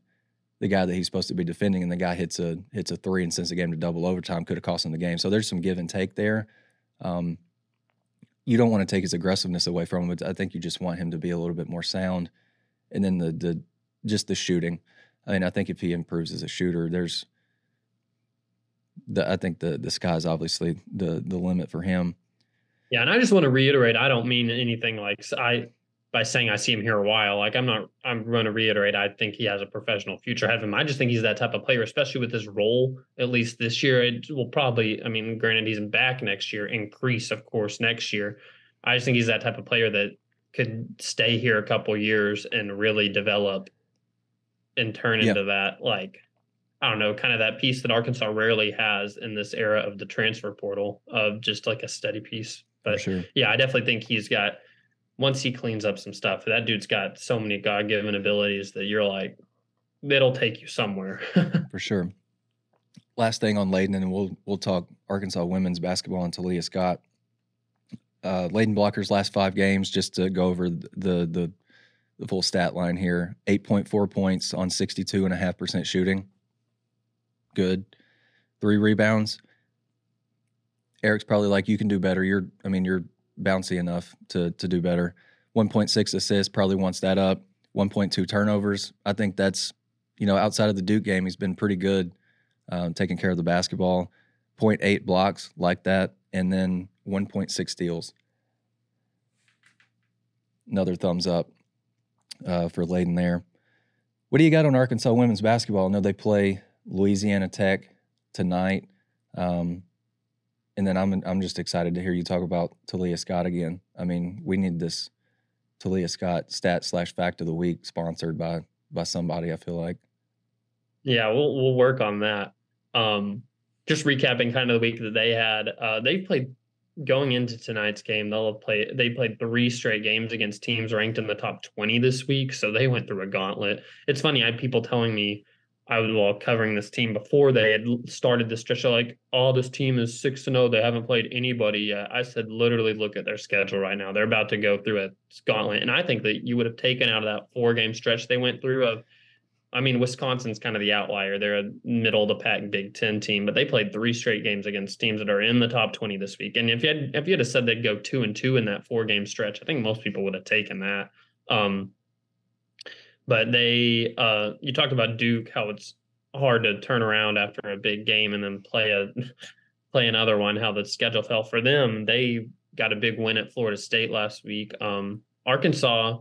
the guy that he's supposed to be defending and the guy hits a hits a three and sends the game to double overtime could have cost him the game. So there's some give and take there. Um, you don't want to take his aggressiveness away from him. I think you just want him to be a little bit more sound, and then the the just the shooting. I mean, I think if he improves as a shooter, there's the I think the the sky's obviously the the limit for him. Yeah, and I just want to reiterate, I don't mean anything like I by saying I see him here a while. Like I'm not I'm going to reiterate I think he has a professional future ahead of him. I just think he's that type of player, especially with his role, at least this year. It will probably, I mean, granted he's back next year, increase, of course, next year. I just think he's that type of player that could stay here a couple years and really develop and turn into that like I don't know, kind of that piece that Arkansas rarely has in this era of the transfer portal of just like a steady piece. But sure. yeah, I definitely think he's got once he cleans up some stuff, that dude's got so many God given abilities that you're like, it'll take you somewhere. for sure. Last thing on Layden, and we'll we'll talk Arkansas women's basketball and Taliah Scott. Uh, Layden Blockers last five games, just to go over the the the full stat line here: eight point four points on sixty two and a half percent shooting. Good, three rebounds. Eric's probably like, you can do better. You're, I mean, you're bouncy enough to to do better. One point six assists, probably wants that up. One point two turnovers. I think that's, you know, outside of the Duke game, he's been pretty good um, taking care of the basketball. 0.8 blocks like that, and then 1.6 steals. Another thumbs up uh, for Layden there. What do you got on Arkansas women's basketball? I know they play Louisiana Tech tonight, um, and then I'm I'm just excited to hear you talk about Taliah Scott again. I mean, we need this Taliah Scott stat slash fact of the week sponsored by by somebody. I feel like. Yeah, we'll we'll work on that. Um, just recapping kind of the week that they had. Uh, they played going into tonight's game. They'll have play. They played three straight games against teams ranked in the top twenty this week. So they went through a gauntlet. It's funny. I had people telling me I was while covering this team before they had started the stretch. like, oh, this team is six to zero. They haven't played anybody yet. I said, literally, look at their schedule right now. They're about to go through a gauntlet, and I think that you would have taken out of that four game stretch they went through of I mean, Wisconsin's kind of the outlier. They're a middle of the pack Big Ten team, but they played three straight games against teams that are in the top twenty this week. And if you had if you had said they'd go two and two in that four game stretch, I think most people would have taken that. Um, but they, uh, you talked about Duke, how it's hard to turn around after a big game and then play a play another one. How the schedule fell for them. They got a big win at Florida State last week. Um, Arkansas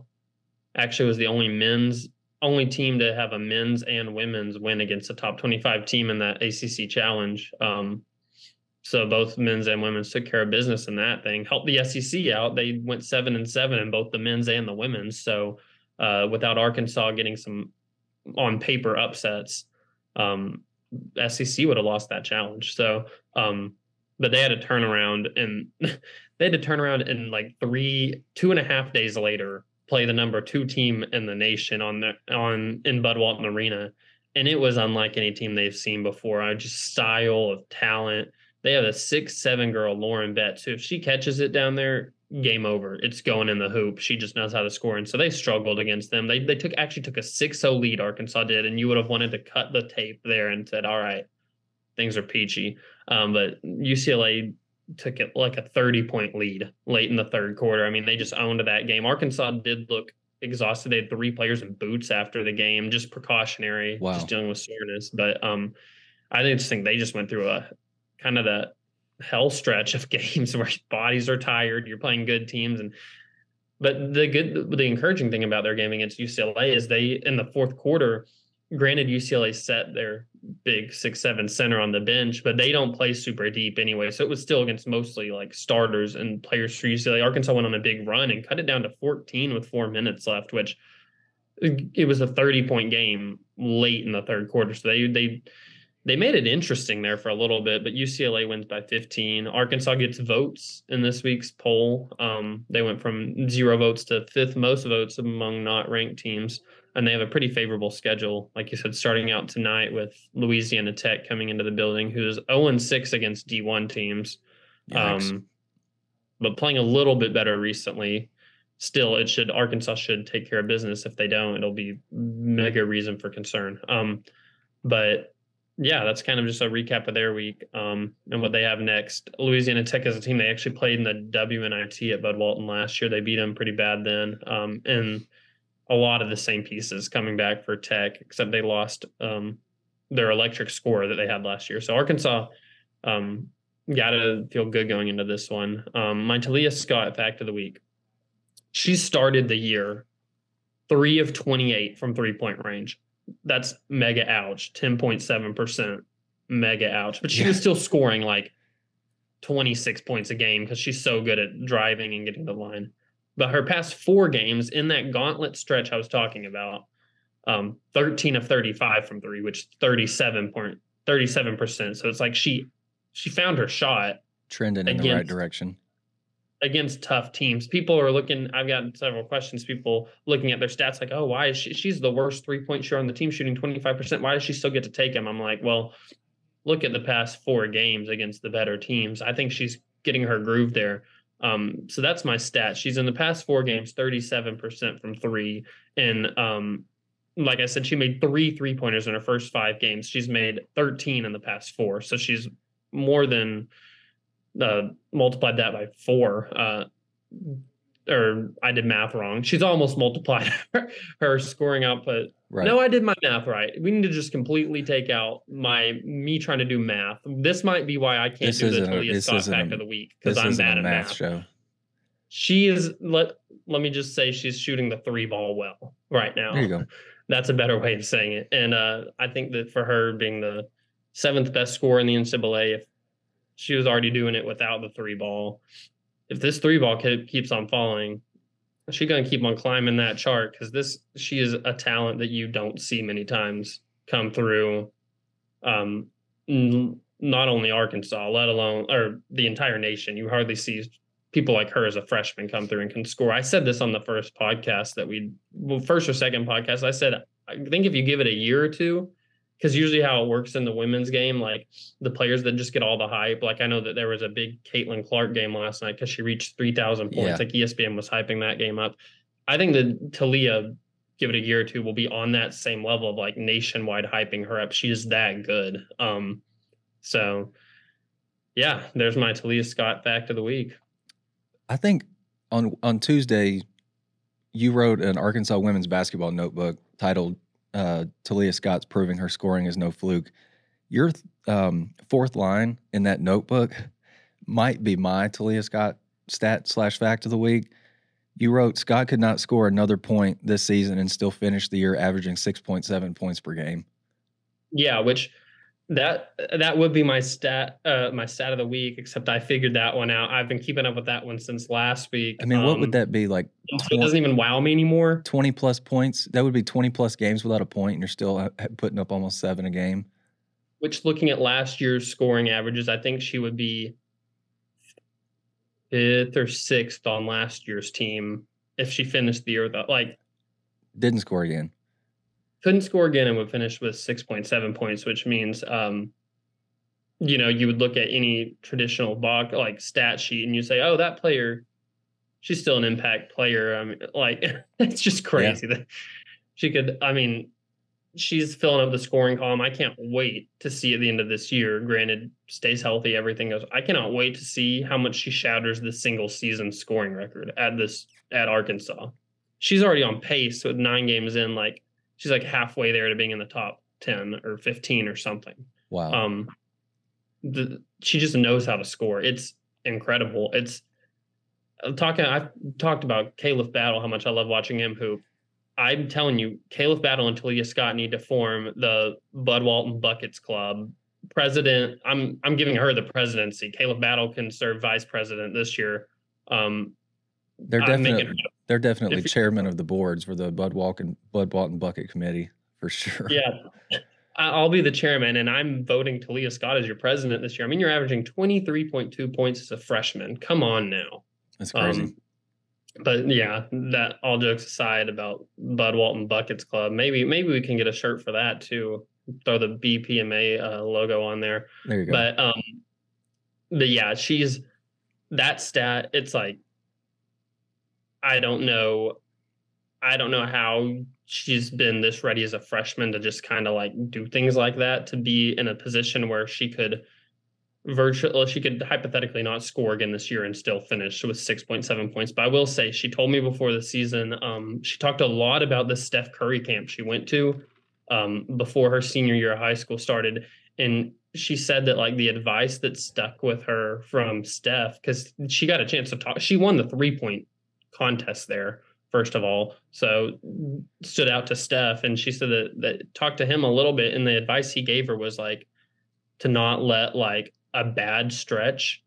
actually was the only men's only team to have a men's and women's win against a top 25 team in that ACC challenge. Um, so both men's and women's took care of business in that thing. Helped the SEC out. They went seven and seven in both the men's and the women's. So uh, without Arkansas getting some on paper upsets, um, SEC would have lost that challenge. So, um, but they had a turnaround and they had to turn around in like three, two and a half days later play the number two team in the nation on the on in Bud Walton Arena, and it was unlike any team they've seen before. I just style of talent. They have a six seven girl Lauren Betts. So if she catches it down there, game over. It's going in the hoop. She just knows how to score, and so they struggled against them. They they took actually took a 6-0 lead. Arkansas did, and you would have wanted to cut the tape there and said, "All right, things are peachy." Um, but UCLA took it like a 30 point lead late in the third quarter. I mean, they just owned that game. Arkansas did look exhausted. They had three players in boots after the game, just precautionary, wow. just dealing with soreness. But um, I just think they just went through a kind of the hell stretch of games where bodies are tired. You're playing good teams, and but the good, the encouraging thing about their game against UCLA is they in the fourth quarter granted UCLA set their big six seven center on the bench, but they don't play super deep anyway. So it was still against mostly like starters and players for UCLA. Arkansas went on a big run and cut it down to 14 with four minutes left, which it was a 30 point game late in the third quarter. So they they they made it interesting there for a little bit, but UCLA wins by 15. Arkansas gets votes in this week's poll. Um, they went from zero votes to fifth most votes among not ranked teams and they have a pretty favorable schedule, like you said, starting out tonight with Louisiana Tech coming into the building, who's 0 6 against D1 teams, um, but playing a little bit better recently. Still, it should Arkansas should take care of business. If they don't, it'll be mega reason for concern. Um, but yeah, that's kind of just a recap of their week um, and what they have next. Louisiana Tech is a team they actually played in the WNIT at Bud Walton last year. They beat them pretty bad then, um, and a lot of the same pieces coming back for Tech, except they lost um, their electric score that they had last year. So Arkansas um, got to feel good going into this one. Um, my Taliah Scott fact of the week. She started the year three of 28 from three point range. That's mega ouch, 10.7%. Mega ouch. But she yeah. was still scoring like 26 points a game because she's so good at driving and getting the line. But her past four games in that gauntlet stretch I was talking about, um, 13 of 35 from three, which 37 point 37 percent. So it's like she she found her shot Trending in the right direction. Against tough teams. People are looking. I've gotten several questions. People looking at their stats like, "Oh, why is she? She's the worst three point shooter on the team, shooting twenty five percent. Why does she still get to take him?" I'm like, well, look at the past four games against the better teams. I think she's getting her groove there. Um, so that's my stat. She's in the past four games, thirty seven percent from three, and um, like I said, she made three three pointers in her first five games. She's made thirteen in the past four, so she's more than uh, multiplied that by four. Uh, or I did math wrong. She's almost multiplied her, her scoring output. Right. No, I did my math right. We need to just completely take out my me trying to do math. This might be why I can't This do the Taliah Scott fact of the week because I'm bad at math math. show. She is let let me just say she's shooting the three ball well right now. There you go. That's a better way of saying it. And uh, I think that for her being the seventh best scorer in the NCAA, if she was already doing it without the three ball, if this three ball ke- keeps on falling, she's gonna keep on climbing that chart because this she is a talent that you don't see many times come through. Um, n- not only Arkansas, let alone or the entire nation. You hardly see people like her as a freshman come through and can score. I said this on the first podcast that we, well, first or second podcast. I said I think if you give it a year or two, because usually how it works in the women's game, like the players that just get all the hype. Like I know that there was a big Caitlin Clark game last night because she reached three thousand points. Yeah. Like ESPN was hyping that game up. I think that Taliah, give it a year or two, will be on that same level of like nationwide hyping her up. She is that good. Um, so yeah, there's my Taliah Scott fact of the week. I think on on Tuesday, you wrote an Arkansas women's basketball notebook titled uh, "Taliah Scott's proving her scoring is no fluke." Your um, fourth line in that notebook might be my Taliah Scott stat slash fact of the week. You wrote Scott could not score another point this season and still finish the year averaging six point seven points per game. Yeah, which that that would be my stat uh my stat of the week, except I figured that one out. I've been keeping up with that one since last week. I mean, what would Um, that be like? so it doesn't even wow me anymore. 20 plus points? That would be 20 plus games without a point, and you're still uh, putting up almost seven a game. Which looking at last year's scoring averages, I think she would be fifth or sixth on last year's team if she finished the year without like Didn't score again. Couldn't score again and would finish with 6.7 points, which means, um, you know, you would look at any traditional box like stat sheet and you say, oh, that player, she's still an impact player. I mean, like, it's just crazy that she could, I mean, she's filling up the scoring column. I can't wait to see at the end of this year. Granted, stays healthy, everything goes. I cannot wait to see how much she shatters the single season scoring record at this at Arkansas. She's already on pace with nine games in, like she's like halfway there to being in the top 10 or 15 or something. Wow. Um, the, she just knows how to score. It's incredible. It's I'm talking. I've talked about Khalif Battle, how much I love watching him hoop. I'm telling you, Khalif Battle and Taliah Scott need to form the Bud Walton Buckets Club. President, I'm I'm giving her the presidency. Khalif Battle can serve vice president this year. Um, they're I'm definitely they're definitely chairman of the boards for the Bud Walton Bud Walton Bucket Committee for sure. Yeah. I'll be the chairman and I'm voting Taliah Scott as your president this year. I mean, you're averaging 23.2 points as a freshman. Come on now. That's crazy. Um, but yeah, that all jokes aside about Bud Walton Buckets Club, maybe maybe we can get a shirt for that too. Throw the BPMA uh, logo on there. there you go. But um, but yeah, she's that stat. It's like I don't know, I don't know how she's been this ready as a freshman to just kind of like do things like that to be in a position where she could virtually she could hypothetically not score again this year and still finish with 6.7 points. But i will say she told me before the season um, she talked a lot about the steph curry camp she went to um, before her senior year of high school started. And she said that like the advice that stuck with her from steph because she got a chance to talk she won the three point contest there first of all. So stood out to steph and she said that, that talked to him a little bit and the advice he gave her was like to not let like a bad stretch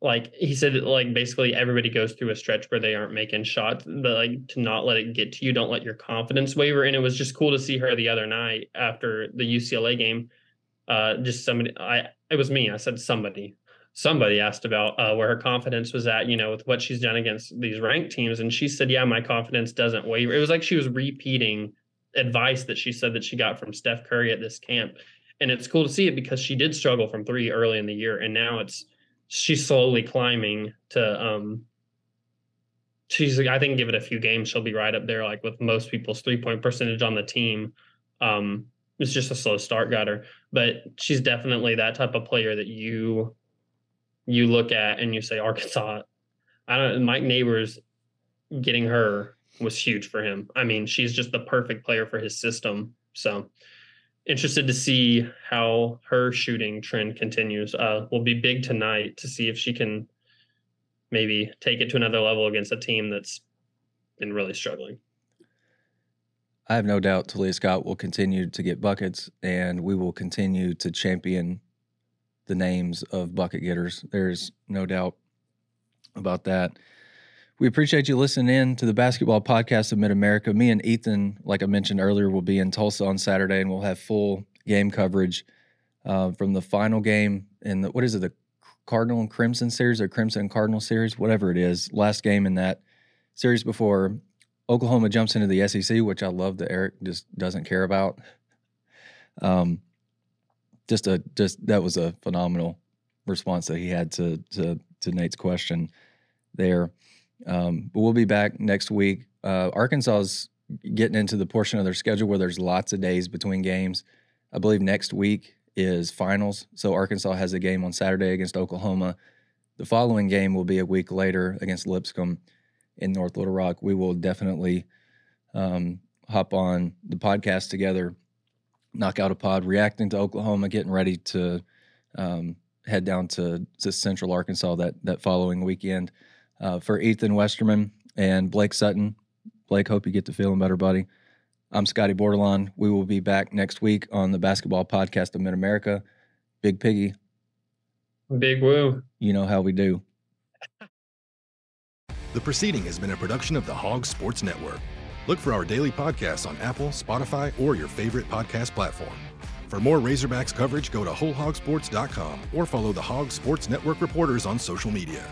like he said like basically everybody goes through a stretch where they aren't making shots but like to not let it get to you don't let your confidence waver and it was just cool to see her the other night after the UCLA game uh just somebody I it was me I said somebody somebody asked about uh, where her confidence was at you know with what she's done against these ranked teams. And she said yeah my confidence doesn't waver. It was like she was repeating advice that she said that she got from Steph Curry at this camp. And it's cool to see it because she did struggle from 3 early in the year. And now it's she's slowly climbing to um she's I think give it a few games she'll be right up there like with most people's three point percentage on the team. Um it's just a slow start got her, but she's definitely that type of player that you you look at and you say Arkansas. I don't Mike Neighbors getting her was huge for him. I mean, she's just the perfect player for his system. So interested to see how her shooting trend continues. Uh, will be big tonight to see if she can maybe take it to another level against a team that's been really struggling. I have no doubt Taliah Scott will continue to get buckets, and we will continue to champion the names of bucket getters. There's no doubt about that. We appreciate you listening in to the basketball podcast of Mid America. Me and Ethan, like I mentioned earlier, will be in Tulsa on Saturday, and we'll have full game coverage uh, from the final game in the what is it, the Cardinal and Crimson series or Crimson and Cardinal series, whatever it is. Last game in that series before Oklahoma jumps into the SEC, which I love that Eric just doesn't care about. Um, just a just that was a phenomenal response that he had to to to Nate's question there. Um, but we'll be back next week. Uh, Arkansas's getting into the portion of their schedule where there's lots of days between games. I believe next week is finals. So Arkansas has a game on Saturday against Oklahoma. The following game will be a week later against Lipscomb in North Little Rock. We will definitely um, hop on the podcast together, knock out a pod, reacting to Oklahoma, getting ready to um, head down to, to Central Arkansas that that following weekend uh, for Ethan Westerman and Blake Sutton. Blake, hope you get to feeling better, buddy. I'm Scotty Bordelon. We will be back next week on the basketball podcast of Mid America. Big Piggy. Big woo. You know how we do. The proceeding has been a production of the Hog Sports Network. Look for our daily podcasts on Apple, Spotify, or your favorite podcast platform. For more Razorbacks coverage, go to wholehogsports.com or follow the Hog Sports Network reporters on social media.